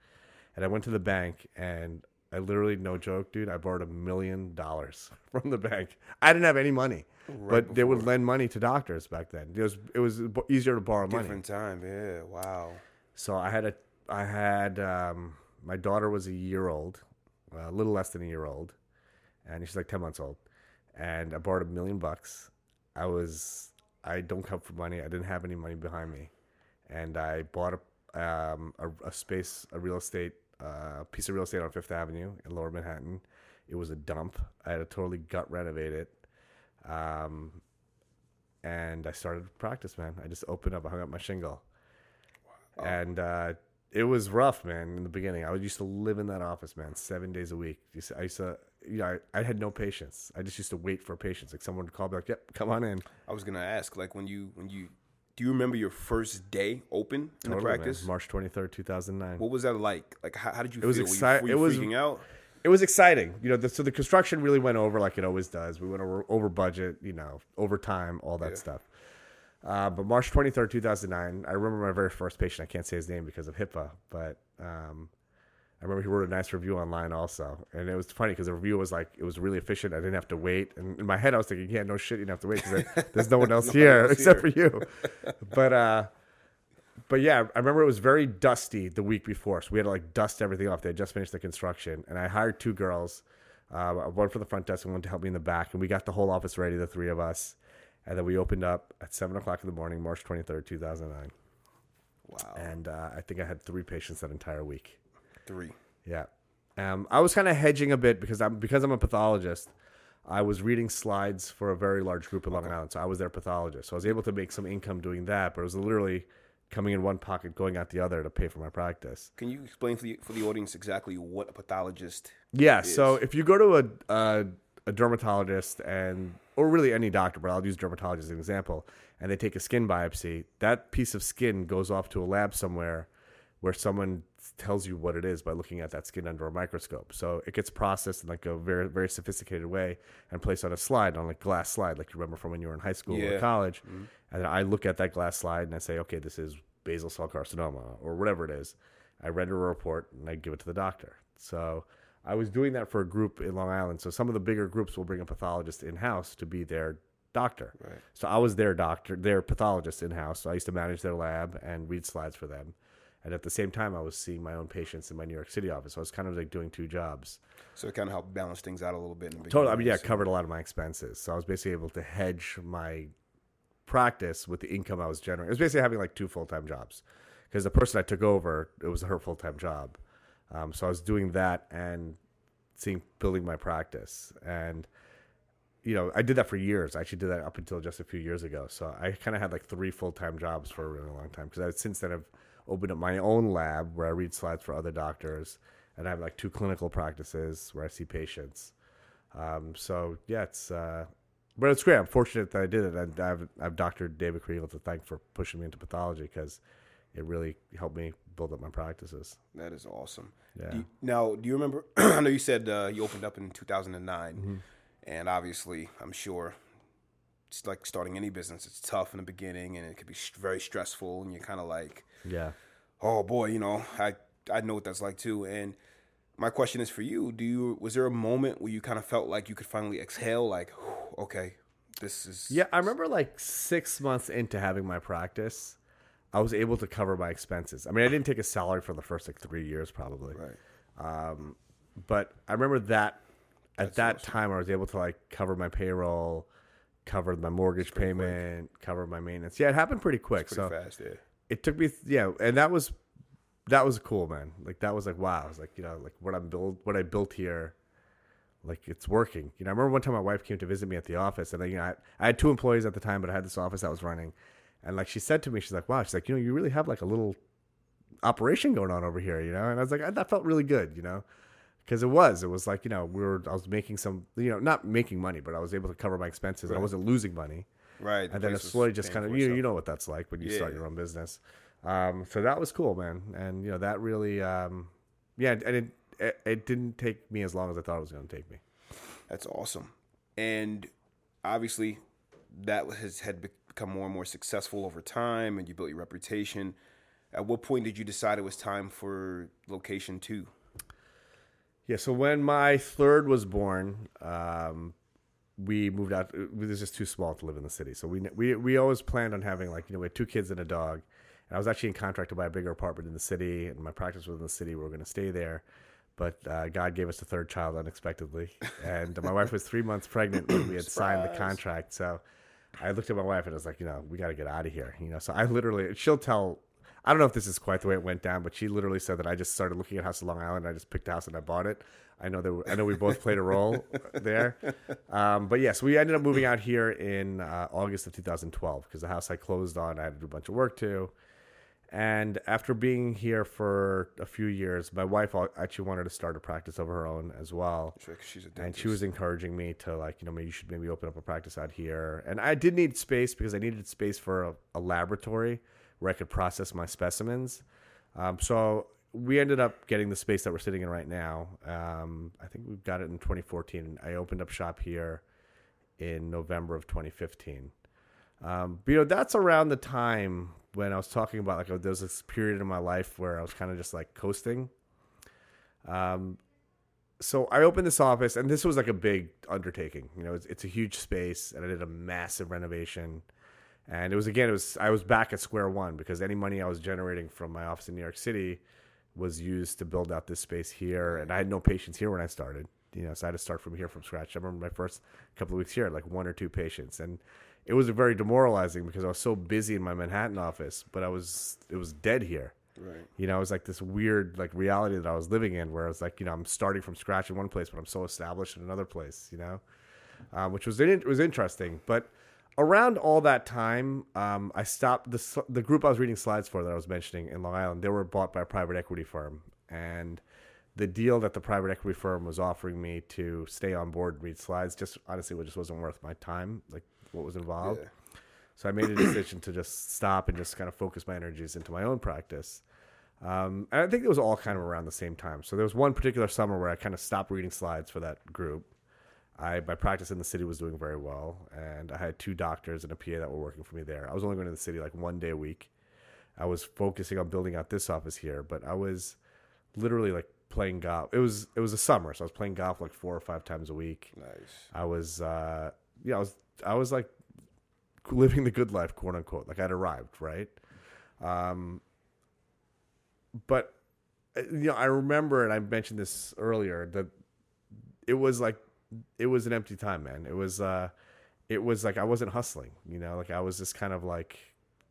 And I went to the bank and I literally, no joke, dude, I borrowed a million dollars from the bank. I didn't have any money, but they would lend money to doctors back then. It was, it was easier to borrow money. Different time. Yeah. Wow. So I had a, I had, um, my daughter was a year old, a little less than a year old, and she's like 10 months old. And I borrowed a million bucks. I was, I don't come for money. I didn't have any money behind me. And I bought a, um, a, a space, a real estate, uh, piece of real estate on Fifth Avenue in Lower Manhattan. It was a dump. I had to totally gut renovate it. Um, and I started practice, man. I just opened up, I hung up my shingle. And uh, it was rough, man, in the beginning. I used to live in that office, man, seven days a week. I used to, you know, I, I had no patience. I just used to wait for patients. Like someone would call me, like, yep, come on in. I was gonna ask, like when you when you do you remember your first day open in the Totally, man. practice? March 23rd, 2009. What was that like? Like how, how did you was feel? exci- Were you, it were was- freaking out? it was exciting. You know, the, so the construction really went over like it always does. We went over, over budget, you know, over time, all that stuff. Uh, but March 23rd, 2009, I remember my very first patient. I can't say his name because of HIPAA, but um, I remember he wrote a nice review online also. And it was funny because the review was like, it was really efficient. I didn't have to wait. And in my head, I was thinking, yeah, no shit, you don't have to wait because there's no one else here else except here. for you. but, uh, but yeah, I remember it was very dusty the week before, so we had to like dust everything off. They had just finished the construction, and I hired two girls, uh, one for the front desk and one to help me in the back, and we got the whole office ready, the three of us, and then we opened up at seven o'clock in the morning, March twenty third, two thousand nine, Wow, and uh, I think I had three patients that entire week. three. Yeah. Um, I was kind of hedging a bit because I'm because I'm a pathologist. I was reading slides for a very large group in Long Island, so I was their pathologist. So I was able to make some income doing that, but it was literally coming in one pocket, going out the other to pay for my practice. Can you explain for the for the audience exactly what a pathologist? Yeah. So if you go to a, a a dermatologist and or really any doctor, but I'll use dermatologist as an example, and they take a skin biopsy, that piece of skin goes off to a lab somewhere where someone tells you what it is by looking at that skin under a microscope. So it gets processed in like a very very sophisticated way and placed on a slide, on a glass slide, like you remember from when you were in high school Yeah. or college. Mm-hmm. And then I look at that glass slide and I say, okay, this is basal cell carcinoma or whatever it is. I render a report and I give it to the doctor. So I was doing that for a group in Long Island. So some of the bigger groups will bring a pathologist in house to be their doctor. Right. So I was their doctor, their pathologist in house. So I used to manage their lab and read slides for them. And at the same time, I was seeing my own patients in my New York City office. So I was kind of like doing two jobs. So it kind of helped balance things out a little bit. In the Totally. I mean, yeah, so- covered a lot of my expenses. So I was basically able to hedge my practice with the income I was generating. It was basically having like two full time jobs because the person I took over, it was her full time job. Um, so I was doing that and seeing building my practice. And, you know, I did that for years. I actually did that up until just a few years ago. So I kind of had like three full time jobs for a really long time because I since then I've opened up my own lab where I read slides for other doctors. And I have like two clinical practices where I see patients. Um, so yeah, it's uh, but it's great. I'm fortunate that I did it. And I've I've Dr. David Kriegel to thank for pushing me into pathology because it really helped me build up my practices. That is awesome. Yeah. Do you- now, do you remember? I know you said uh, you opened up in 2009, Mm-hmm. and obviously, I'm sure it's like starting any business. It's tough in the beginning, and it could be very stressful, and you're kind of like, Yeah. oh boy, you know, I I know what that's like too. And my question is for you: Do you was there a moment where you kind of felt like you could finally exhale, like, okay, this is Yeah, I remember like six months into having my practice, I was able to cover my expenses. I mean, I didn't take a salary for the first like three years probably. right? Um, but I remember that at that time I was able to like cover my payroll, cover my mortgage payment, cover my maintenance. Yeah, it happened pretty quick. Pretty so fast, yeah. it took me yeah, and that was that was cool, man. Like that was like wow. I was like, you know, like what I'm build what I built here like it's working. You know, I remember one time my wife came to visit me at the office and I, you know, I, I had two employees at the time, but I had this office that was running. And like she said to me, she's like, "Wow," she's like, "You know, you really have like a little operation going on over here," you know. And I was like, "That felt really good," you know, because it was. It was like you know, we were. I was making some, you know, not making money, but I was able to cover my expenses. and I wasn't losing money. Right. And then it slowly just kind of you you know what that's like when you start your own business. Um, so that was cool, man. And you know that really, um, yeah, and it, it it didn't take me as long as I thought it was going to take me. That's awesome. And obviously, that has had become more and more successful over time, and you built your reputation. At what point did you decide it was time for location two? Yeah. So when my third was born, um, we moved out. It was just too small to live in the city. So we we we always planned on having like you know we had two kids and a dog. And I was actually in contract to buy a bigger apartment in the city, and my practice was in the city. We were going to stay there, but uh, God gave us a third child unexpectedly, and my wife was three months pregnant when we had signed the contract. So I looked at my wife and I was like, you know, we got to get out of here. You know, so I literally, she'll tell. I don't know if this is quite the way it went down, but she literally said that I just started looking at House of Long Island. I just picked a house and I bought it. I know that I know we both played a role there, um, but yes, we ended up moving out here in uh, August of 2012 because the house I closed on, I had to do a bunch of work to. And after being here for a few years, my wife actually wanted to start a practice of her own as well. Sure, 'cause she's a And she was encouraging me to like, you know, maybe you should maybe open up a practice out here. And I did need space because I needed space for a, a laboratory where I could process my specimens. Um, so we ended up getting the space that we're sitting in right now. Um, I think we got it in 2014. I opened up shop here in November of 2015. Um, but, you know, that's around the time when I was talking about like there was this period in my life where I was kind of just like coasting. Um, so I opened this office, and this was like a big undertaking. You know, it's, it's a huge space, and I did a massive renovation. And it was again, it was I was back at square one because any money I was generating from my office in New York City was used to build out this space here, and I had no patients here when I started. You know, so I had to start from here from scratch. I remember my first couple of weeks here, like one or two patients, and it was very demoralizing because I was so busy in my Manhattan office, but I was it was dead here. Right. You know, it was like this weird like reality that I was living in, where I was like, you know, I'm starting from scratch in one place, but I'm so established in another place. You know, um, which was it was interesting. But around all that time, um, I stopped the the group I was reading slides for that I was mentioning in Long Island. They were bought by a private equity firm, and the deal that the private equity firm was offering me to stay on board and read slides just honestly it just wasn't worth my time, like what was involved. Yeah. So I made a decision to just stop and just kind of focus my energies into my own practice. Um, and I think it was all kind of around the same time. So there was one particular summer where I kind of stopped reading slides for that group. I my practice in the city was doing very well, and I had two doctors and a PA that were working for me there. I was only going to the city like one day a week. I was focusing on building out this office here, but I was literally like playing golf. It was it was a summer, so I was playing golf like four or five times a week. Nice. I was uh yeah, I was I was like living the good life, quote unquote. Like I'd arrived, right? Um but uh, you know, I remember and I mentioned this earlier that it was like it was an empty time, man. It was uh it was like I wasn't hustling, you know, like I was just kind of like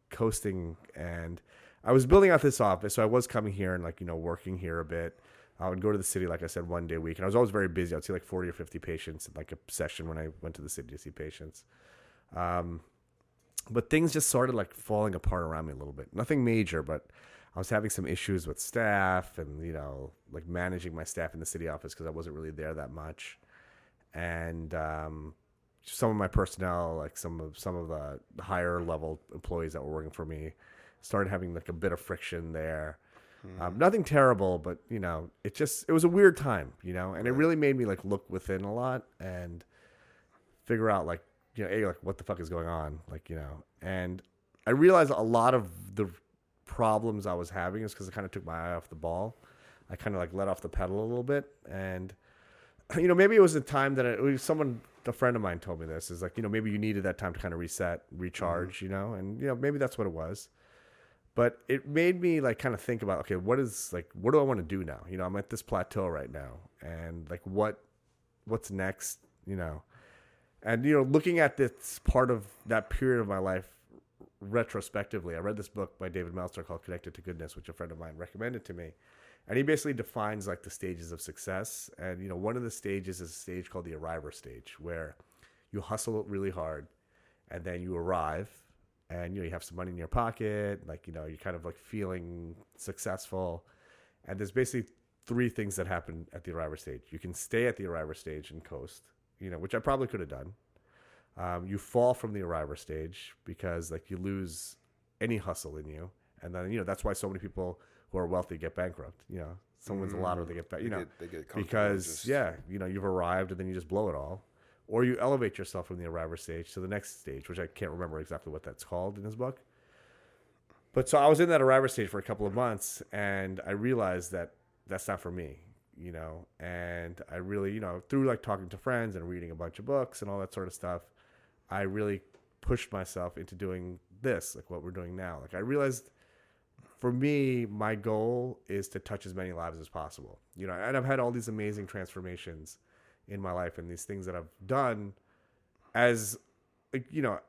coasting and I was building out this office, so I was coming here and like, you know, working here a bit. I would go to the city, like I said, one day a week, and I was always very busy. I'd see like forty or fifty patients in like a session when I went to the city to see patients. Um, but things just started like falling apart around me a little bit. Nothing major, but I was having some issues with staff and you know like managing my staff in the city office because I wasn't really there that much, and um, some of my personnel, like some of some of the higher level employees that were working for me, started having like a bit of friction there. Um, nothing terrible, but you know, it just it was a weird time, you know, and it really made me like look within a lot and figure out like you know, a like what the fuck is going on, like you know, and I realized a lot of the problems I was having is because I kind of took my eye off the ball. I kind of like let off the pedal a little bit, and you know, maybe it was a time that was someone, a friend of mine told me this is like, you know, maybe you needed that time to kind of reset, recharge, you know, and you know, maybe that's what it was. But it made me like kind of think about, okay, what is like, what do I want to do now? You know, I'm at this plateau right now, and like, what, what's next? You know, and you know, looking at this part of that period of my life retrospectively, I read this book by David Meltzer called Connected to Goodness, which a friend of mine recommended to me. And he basically defines like the stages of success. And you know, one of the stages is a stage called the arriver stage, where you hustle really hard and then you arrive and you know you have some money in your pocket, like you know, you're kind of like feeling successful. And there's basically three things that happen at the arriver stage. You can stay at the arriver stage and coast, you know, which I probably could have done. Um, you fall from the arriver stage because like you lose any hustle in you, and then you know that's why so many people who are wealthy get bankrupt. You know, someone's a lotto, they get back. You They know, get- they get because just- yeah, you know you've arrived and then you just blow it all, or you elevate yourself from the arriver stage to the next stage, which I can't remember exactly what that's called in his book. But so I was in that arriver stage for a couple of months, and I realized that that's not for me, you know. And I really, you know, through like talking to friends and reading a bunch of books and all that sort of stuff, I really pushed myself into doing this, like what we're doing now. Like I realized for me, my goal is to touch as many lives as possible. You know, and I've had all these amazing transformations in my life and these things that I've done as like, you know,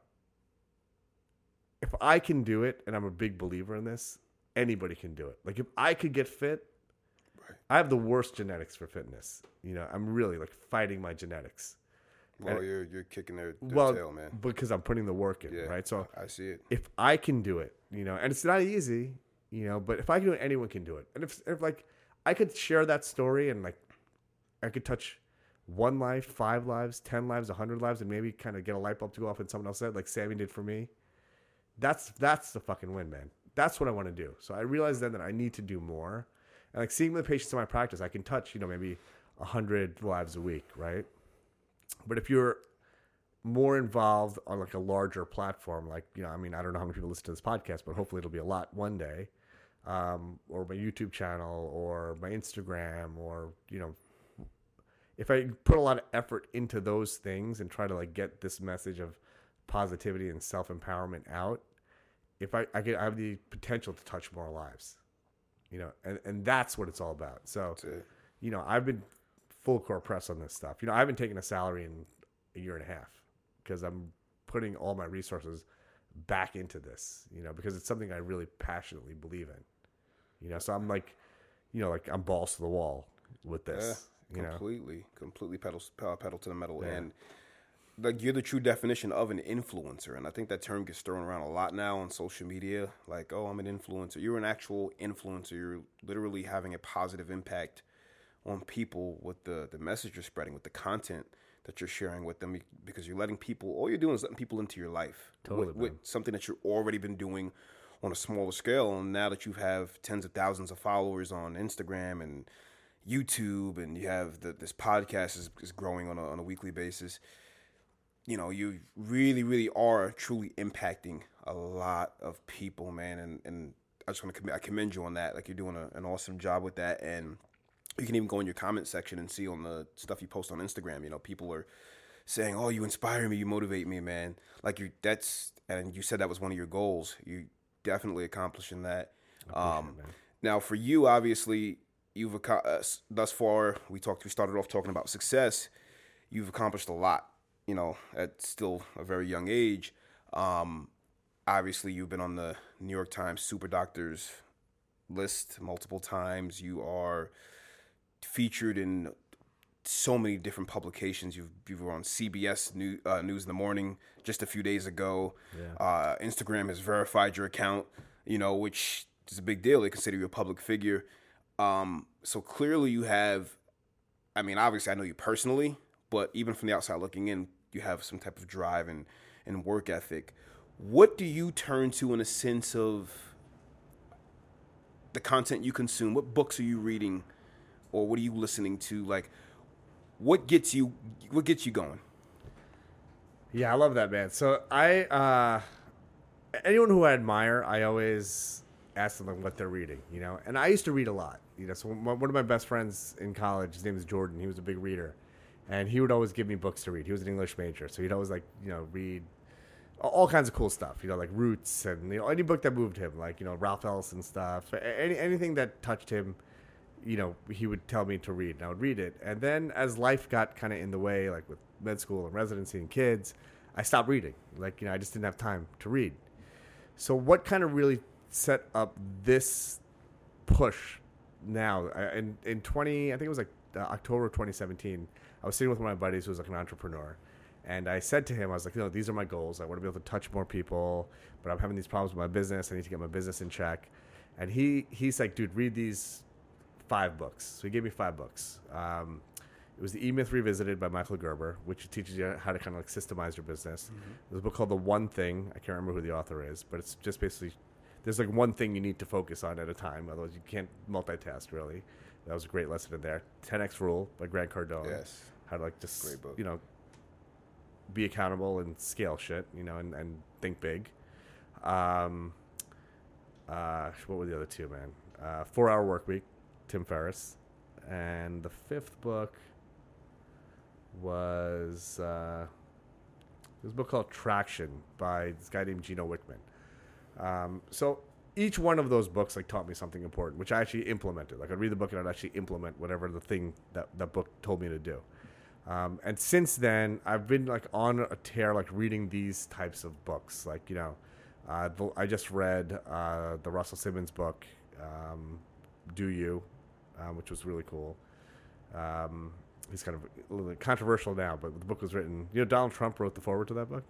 if I can do it, and I'm a big believer in this, anybody can do it. Like if I could get fit, Right. I have the worst genetics for fitness. You know, I'm really like fighting my genetics. Well, you're you're kicking their, their well, tail, man. because I'm putting the work in, Yeah, right? So I see it. if I can do it, you know, and it's not easy, you know, but if I can do it, anyone can do it. And if, if like I could share that story and like I could touch one life, five lives, ten lives, a hundred lives, and maybe kind of get a light bulb to go off in someone else said, like Sammy did for me. That's that's the fucking win, man. That's what I want to do. So I realized then that I need to do more. And like seeing the patients in my practice, I can touch, you know, maybe a hundred lives a week, right? But if you're more involved on like a larger platform, like you know, I mean, I don't know how many people listen to this podcast, but hopefully it'll be a lot one day, um, or my YouTube channel, or my Instagram, or you know, if I put a lot of effort into those things and try to like get this message of positivity and self empowerment out, if I I, could, I have the potential to touch more lives, you know, and and that's what it's all about. So you know, I've been full core press on this stuff. You know, I haven't taken a salary in a year and a half because I'm putting all my resources back into this, you know, because it's something I really passionately believe in. You know, so I'm like, you know, like I'm balls to the wall with this. You know, completely, completely pedal uh, pedal to the metal, Yeah. and like you're the true definition of an influencer. And I think that term gets thrown around a lot now on social media. Like, oh, I'm an influencer. You're an actual influencer. You're literally having a positive impact on people with the the message you're spreading, with the content that you're sharing with them, because you're letting people. All you're doing is letting people into your life Totally, with, with something that you've already been doing on a smaller scale. And now that you have tens of thousands of followers on Instagram and YouTube, and you have the, this podcast is, is growing on a, on a weekly basis. You know, you really, really are truly impacting a lot of people, man. And and I just want to commend, I commend you on that. Like you're doing a, an awesome job with that, and you can even go in your comment section and see on the stuff you post on Instagram. You know, people are saying, "Oh, you inspire me, you motivate me, man." Like you, that's and you said that was one of your goals. You definitely accomplishing that. Um, man. now, for you, obviously, you've aco- uh, thus far. We talked. We started off talking about success. You've accomplished a lot. You know, at still a very young age. Um, obviously, you've been on the New York Times Super Doctors list multiple times. You are featured in so many different publications. You've you were on CBS New, uh, News in the Morning just a few days ago. Yeah. Uh, Instagram has verified your account, you know, which is a big deal. They consider you a public figure. Um, so clearly, you have. I mean, obviously, I know you personally, but even from the outside looking in, you have some type of drive and and work ethic. What do you turn to in a sense of the content you consume? What books are you reading, or what are you listening to? Like, what gets you what gets you going? Yeah, I love that man. So I, uh, anyone who I admire, I always ask them what they're reading, you know. And I used to read a lot, you know. So one of my best friends in college, his name is Jordan. He was a big reader, and he would always give me books to read. He was an English major, so he'd always like you know read all kinds of cool stuff, you know, like Roots and you know any book that moved him, like you know Ralph Ellison stuff, any anything that touched him you know, he would tell me to read, and I would read it. And then as life got kind of in the way, like with med school and residency and kids, I stopped reading. Like, you know, I just didn't have time to read. So, what kind of really set up this push now? In, in 20, I think it was like uh, October 2017, I was sitting with one of my buddies who was like an entrepreneur. And I said to him, I was like, you know, these are my goals. I want to be able to touch more people, but I'm having these problems with my business. I need to get my business in check. And he he's like, dude, read these five books. So he gave me five books. Um, it was the E Myth Revisited by Michael Gerber, which teaches you how to kind of like systemize your business. There's a book called The One Thing. I can't remember who the author is, but it's just basically there's like one thing you need to focus on at a time. Otherwise, you can't multitask really. That was a great lesson in there. 10x Rule by Grant Cardone. Yes. How to like just Great book. you know be accountable and scale shit, you know, and, and think big. Um, uh, what were the other two, man? Uh, Four Hour Work Week, Tim Ferriss, and the fifth book was uh, this book called Traction by this guy named Gino Wickman. Um, so each one of those books like taught me something important, which I actually implemented. Like I'd read the book and I'd actually implement whatever the thing that that book told me to do. Um, and since then, I've been like on a tear, like reading these types of books, like you know, Uh, the, I just read uh, the Russell Simmons book, um, "Do You," um, which was really cool. Um, he's kind of a little controversial now, but the book was written. You know, Donald Trump wrote the forward to that book.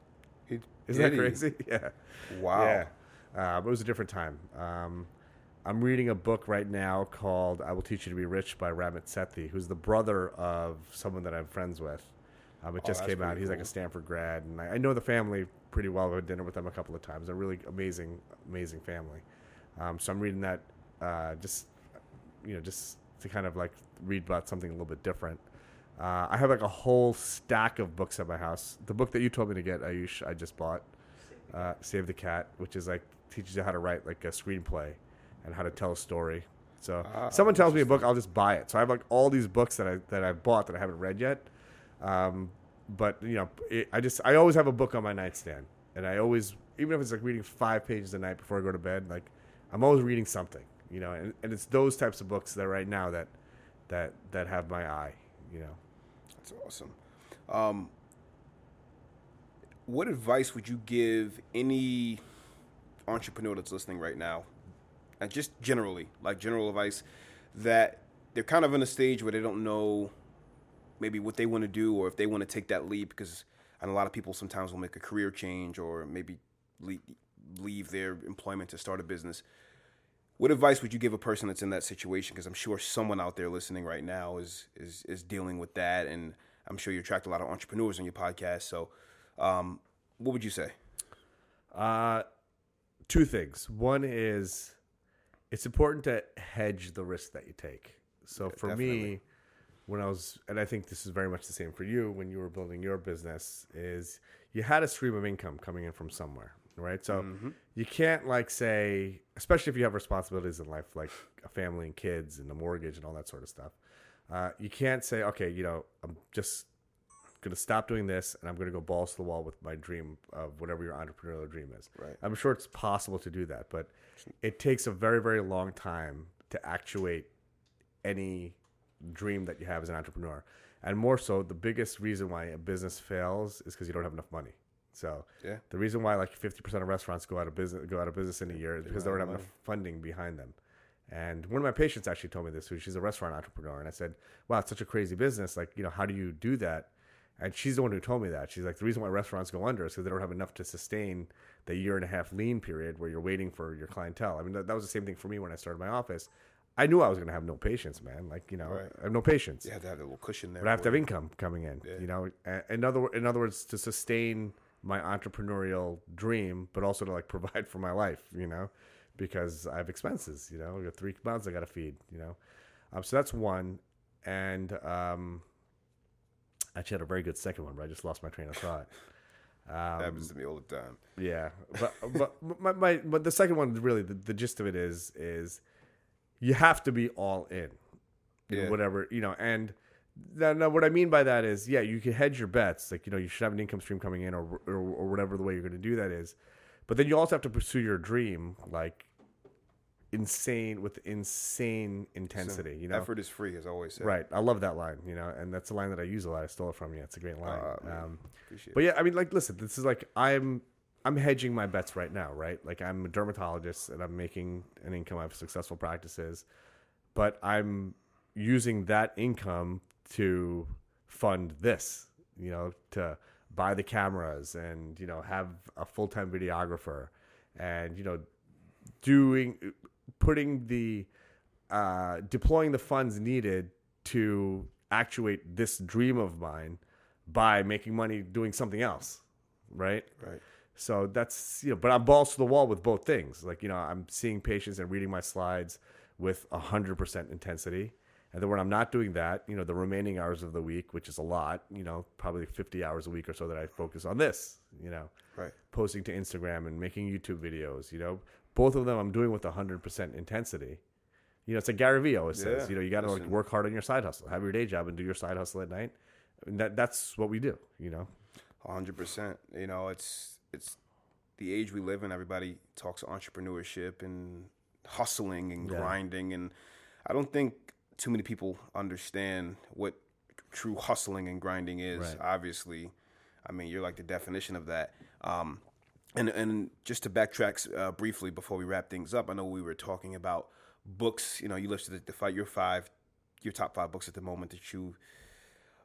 Isn't that crazy? Yeah. Wow. Yeah. Uh, but it was a different time. Um, I'm reading a book right now called "I Will Teach You to Be Rich" by Ramit Sethi, who's the brother of someone that I'm friends with. Um, it Oh, just came out. He's like a Stanford grad, and I, I know the family pretty well. I've had dinner with them a couple of times. They're really amazing, amazing family. Um, so I'm reading that uh, just, you know, just to kind of like read about something a little bit different. Uh, I have like a whole stack of books at my house. The book that you told me to get, Ayush, I just bought, uh, Save the Cat, which is like teaches you how to write like a screenplay and how to tell a story. So Ah, someone tells me a book, I'll just buy it. So I have like all these books that I that I've bought that I haven't read yet. Um, but you know, it, I just I always have a book on my nightstand, and I always even if it's like reading five pages a night before I go to bed, like I'm always reading something, you know. And, and it's those types of books that right now that that that have my eye, you know. That's awesome. Um, what advice would you give any entrepreneur that's listening right now, and just generally, like general advice, that they're kind of in a stage where they don't know maybe what they want to do or if they want to take that leap? Because and a lot of people sometimes will make a career change or maybe leave, their employment to start a business. What advice would you give a person that's in that situation? Because I'm sure someone out there listening right now is is is dealing with that, and I'm sure you attract a lot of entrepreneurs on your podcast. So, um, what would you say? Uh, two things. One is it's important to hedge the risk that you take. So Yeah, for definitely. me, when I was, and I think this is very much the same for you when you were building your business, is you had a stream of income coming in from somewhere, right? So Mm-hmm. you can't like say, especially if you have responsibilities in life, like a family and kids and a mortgage and all that sort of stuff. Uh, you can't say, okay, you know, I'm just going to stop doing this and I'm going to go balls to the wall with my dream of whatever your entrepreneurial dream is. Right. I'm sure it's possible to do that, but it takes a very, very long time to actuate any dream that you have as an entrepreneur. And more so, the biggest reason why a business fails is because you don't have enough money. So Yeah. the reason why like 50% of restaurants go out of business go out of business in a year is because they don't have enough funding behind them. And one of my patients actually told me this. who- She's a restaurant entrepreneur, and I said, "Wow, it's such a crazy business. Like, you know, how do you do that?" And she's the one who told me that. She's like, "The reason why restaurants go under is because they don't have enough to sustain the year and a half lean period where you're waiting for your clientele." I mean, that, that was the same thing for me when I started my office. I knew I was going to have no patience, man. Like, you know, Right. I have no patience. You have to have a little cushion there. But I have to have income coming in. You know, in other in other words, to sustain my entrepreneurial dream, but also to like provide for my life. You know, because I have expenses. You know, I got three mouths I got to feed. You know, um, so that's one. And um, actually had a very good second one, but I just lost my train of thought. Um, happens to me all the time. yeah, but but my, my but the second one really the, the gist of it is is you have to be all in, in Yeah. whatever you know. And now, now what I mean by that is yeah, you can hedge your bets, like you know you should have an income stream coming in or or, or whatever the way you're going to do that is, but then you also have to pursue your dream like insane with insane intensity. you know, Effort is free, as I always say. Right. I love that line, you know, and that's a line that I use a lot. I stole it from you. It's a great line. Man. um, Appreciate but yeah, I mean, like, listen, this is like I'm I'm hedging my bets right now, right? Like I'm a dermatologist and I'm making an income. I have successful practices, but I'm using that income to fund this, you know, to buy the cameras and you know have a full time videographer, and you know, doing putting the uh, deploying the funds needed to actuate this dream of mine by making money doing something else, right? Right. So that's you know, but I'm balls to the wall with both things. Like you know, I'm seeing patients and reading my slides with hundred percent intensity, and then when I'm not doing that, you know, the remaining hours of the week, which is a lot, you know, probably 50 hours a week or so that I focus on this, you know, Right. posting to Instagram and making YouTube videos. You know, both of them I'm doing with hundred percent intensity. You know, it's like Gary Vee always says. You know, you got to like work hard on your side hustle, have your day job, and do your side hustle at night. And that that's what we do. You know. hundred percent. You know, it's it's the age we live in. Everybody talks entrepreneurship and hustling and Yeah. grinding, and I don't think too many people understand what true hustling and grinding is. Right. Obviously, I mean, you're like the definition of that. Um, and and just to backtrack uh, briefly before we wrap things up, I know we were talking about books. You know, you listed the fight your five, your top five books at the moment that you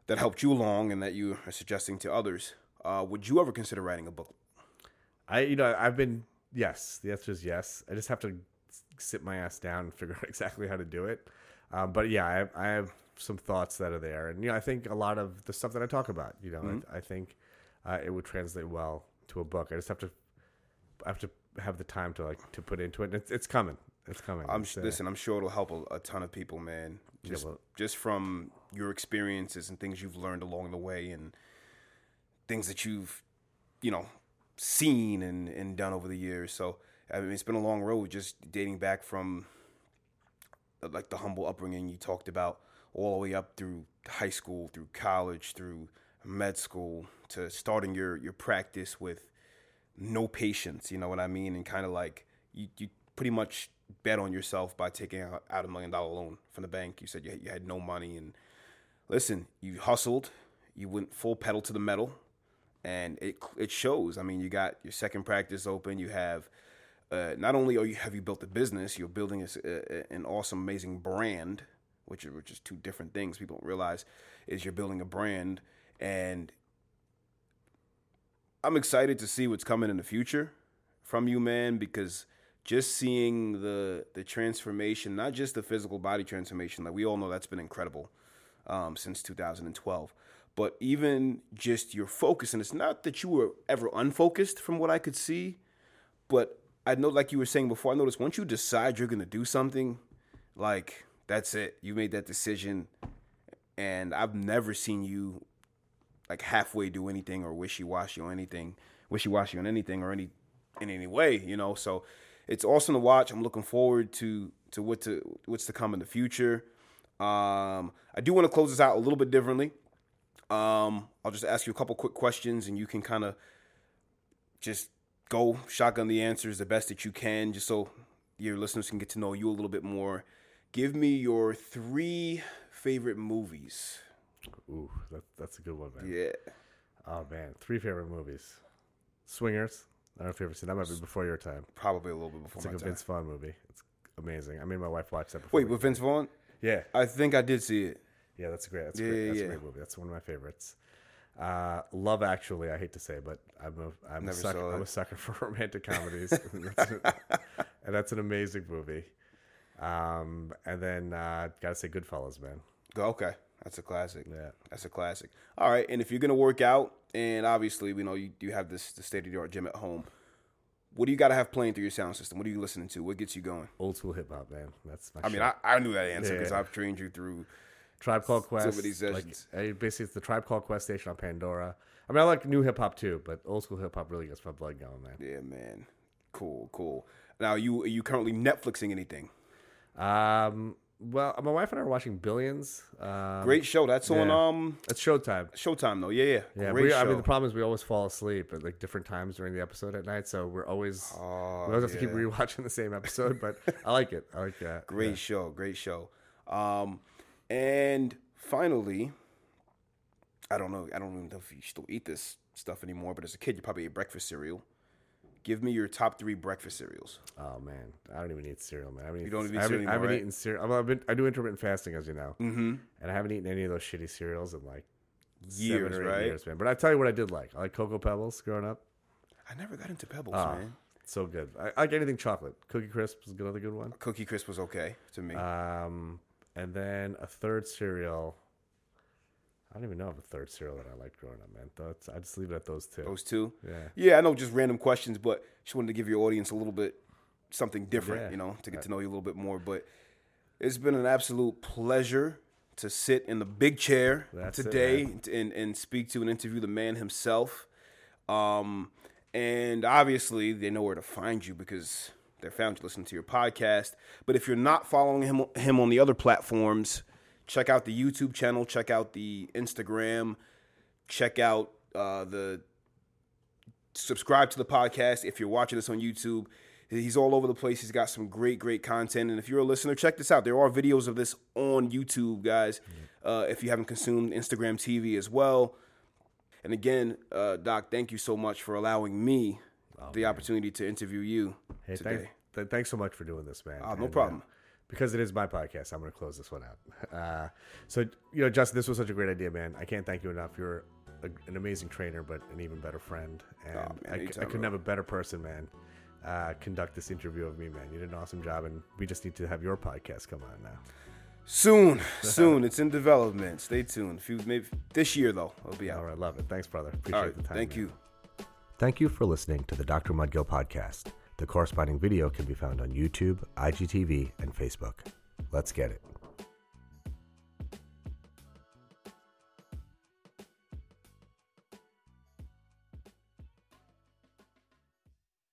that helped you along and that you are suggesting to others. Uh, would you ever consider writing a book? I you know I've been yes. The answer is yes. I just have to sit my ass down and figure out exactly how to do it. Um, but yeah, I have, I have some thoughts that are there, and you know I think a lot of the stuff that I talk about, you know, I, I think uh, it would translate well to a book. I just have to I have to have the time to like to put into it. It's, it's coming. It's coming. I'm It's, uh, listen. I'm sure it'll help a, a ton of people, man. Just well- just from your experiences and things you've learned along the way, and things that you've, you know, seen and and done over the years. So I mean, it's been a long road, just dating back from uh, like the humble upbringing you talked about, all the way up through high school, through college, through med school, to starting your your practice with no patience. You know what I mean? And kind of like you, you pretty much bet on yourself by taking out, out a million dollar loan from the bank. You said you you had no money, and listen, you hustled, you went full pedal to the metal, and it it shows. I mean, you got your second practice open. You have uh, not only are you have you built a business, you're building a a an awesome, amazing brand, which which is two different things. People don't realize is you're building a brand, and I'm excited to see what's coming in the future from you, man, because just seeing the the transformation, not just the physical body transformation, like we all know that's been incredible um, since 2012, but even just your focus. And it's not that you were ever unfocused from what I could see, but I know, like you were saying before, I noticed once you decide you're gonna do something, like that's it. You made that decision, and I've never seen you like halfway do anything or wishy washy or anything, wishy washy on anything or any in any way, you know. So it's awesome to watch. I'm looking forward to to what to what's to come in the future. Um, I do want to close this out a little bit differently. Um, I'll just ask you a couple quick questions, and you can kind of just go shotgun the answers the best that you can, just so your listeners can get to know you a little bit more. Give me your three favorite movies. Ooh, that, that's a good one, man. Yeah. Oh man, three favorite movies: Swingers. I don't know if you've ever seen that. Might be before your time. Probably a little bit before It's like a time. Vince Vaughn movie. It's amazing. I made my wife watch that. Before Wait, with Vince Vaughn? yeah, I think I did see it. yeah, that's great. That's Yeah, great. That's yeah. a great movie. That's one of my favorites. Uh, Love Actually. I hate to say, but I'm a I'm a sucker. I'm a sucker for romantic comedies, and, that's and that's an amazing movie. Um, and then uh, gotta say Goodfellas, man. Go- Okay, that's a classic. Yeah. That's a classic. All right, and if you're gonna work out, and obviously we know you do have this the state of the art gym at home. What do you got to have playing through your sound system? What are you listening to? What gets you going? Old school hip hop, man. That's. I mean. I, I knew that answer because Yeah. I've trained you through. Tribe Called Quest. like, basically, it's the Tribe Called Quest station on Pandora. I mean, I like new hip hop too, but old school hip hop really gets my blood going, man. Yeah, man. Cool, cool. Now, you are you currently Netflixing anything? Um, well, my wife and I are watching Billions. Um, Great show. That's on um It's Showtime. Showtime though. Yeah, yeah. Yeah, Great we, show. I mean, the problem is we always fall asleep at like different times during the episode at night, so we're always Oh, we always have to keep rewatching the same episode. But I like it. I like that. Great show, great show. Um, and finally, I don't know. I don't even know if you still eat this stuff anymore. But as a kid, you probably ate breakfast cereal. Give me your top three breakfast cereals. Oh man, I don't even eat cereal, man. I haven't don't even eat I haven't, cereal I haven't right? eaten cereal. I've been, I do intermittent fasting, as you know, mm-hmm. and I haven't eaten any of those shitty cereals in like Years, seven or eight right? years, man. But I tell you what, I did like. I like Cocoa Pebbles growing up. I never got into Pebbles, Ah, man. so good. I, I like anything chocolate. Cookie Crisp is another good one. Cookie Crisp was okay to me. Um, and then a third cereal. I don't even know of a third cereal that I liked growing up, man. That's, I just leave it at those two. Those two. yeah. Yeah, I know, just random questions, but just wanted to give your audience a little bit something different, Yeah. you know, to get to know you a little bit more. But it's been an absolute pleasure to sit in the big chair That's it, today and, and speak to and interview the man himself. Um, and obviously, they know where to find you because they found you listening to your podcast. But if you're not following him, him on the other platforms, check out the YouTube channel, check out the Instagram, check out uh, the subscribe to the podcast if you're watching this on YouTube. He's all over the place. He's got some great, great content. And if you're a listener, check this out. There are videos of this on YouTube, guys. Uh, if you haven't consumed Instagram TV as well. And again, uh, Doc, thank you so much for allowing me the opportunity to interview you Hey, today. thank, th- thanks so much for doing this, man. Ah, no And, problem. Because it is my podcast, I'm going to close this one out. Uh, so, you know, Justin, this was such a great idea, man. I can't thank you enough. You're a, an amazing trainer, but an even better friend. And man, I, c- anytime, I couldn't have a better person, man, uh, conduct this interview of me, man. You did an awesome job, and we just need to have your podcast come on now. Soon, soon. It's in development. Stay tuned. Few, maybe this year though, it'll be out. All right, love it. Thanks, brother. Appreciate All right. the time. Thank man. you. Thank you for listening to the Dr. Mudgil podcast. The corresponding video can be found on YouTube, IGTV, and Facebook. Let's get it.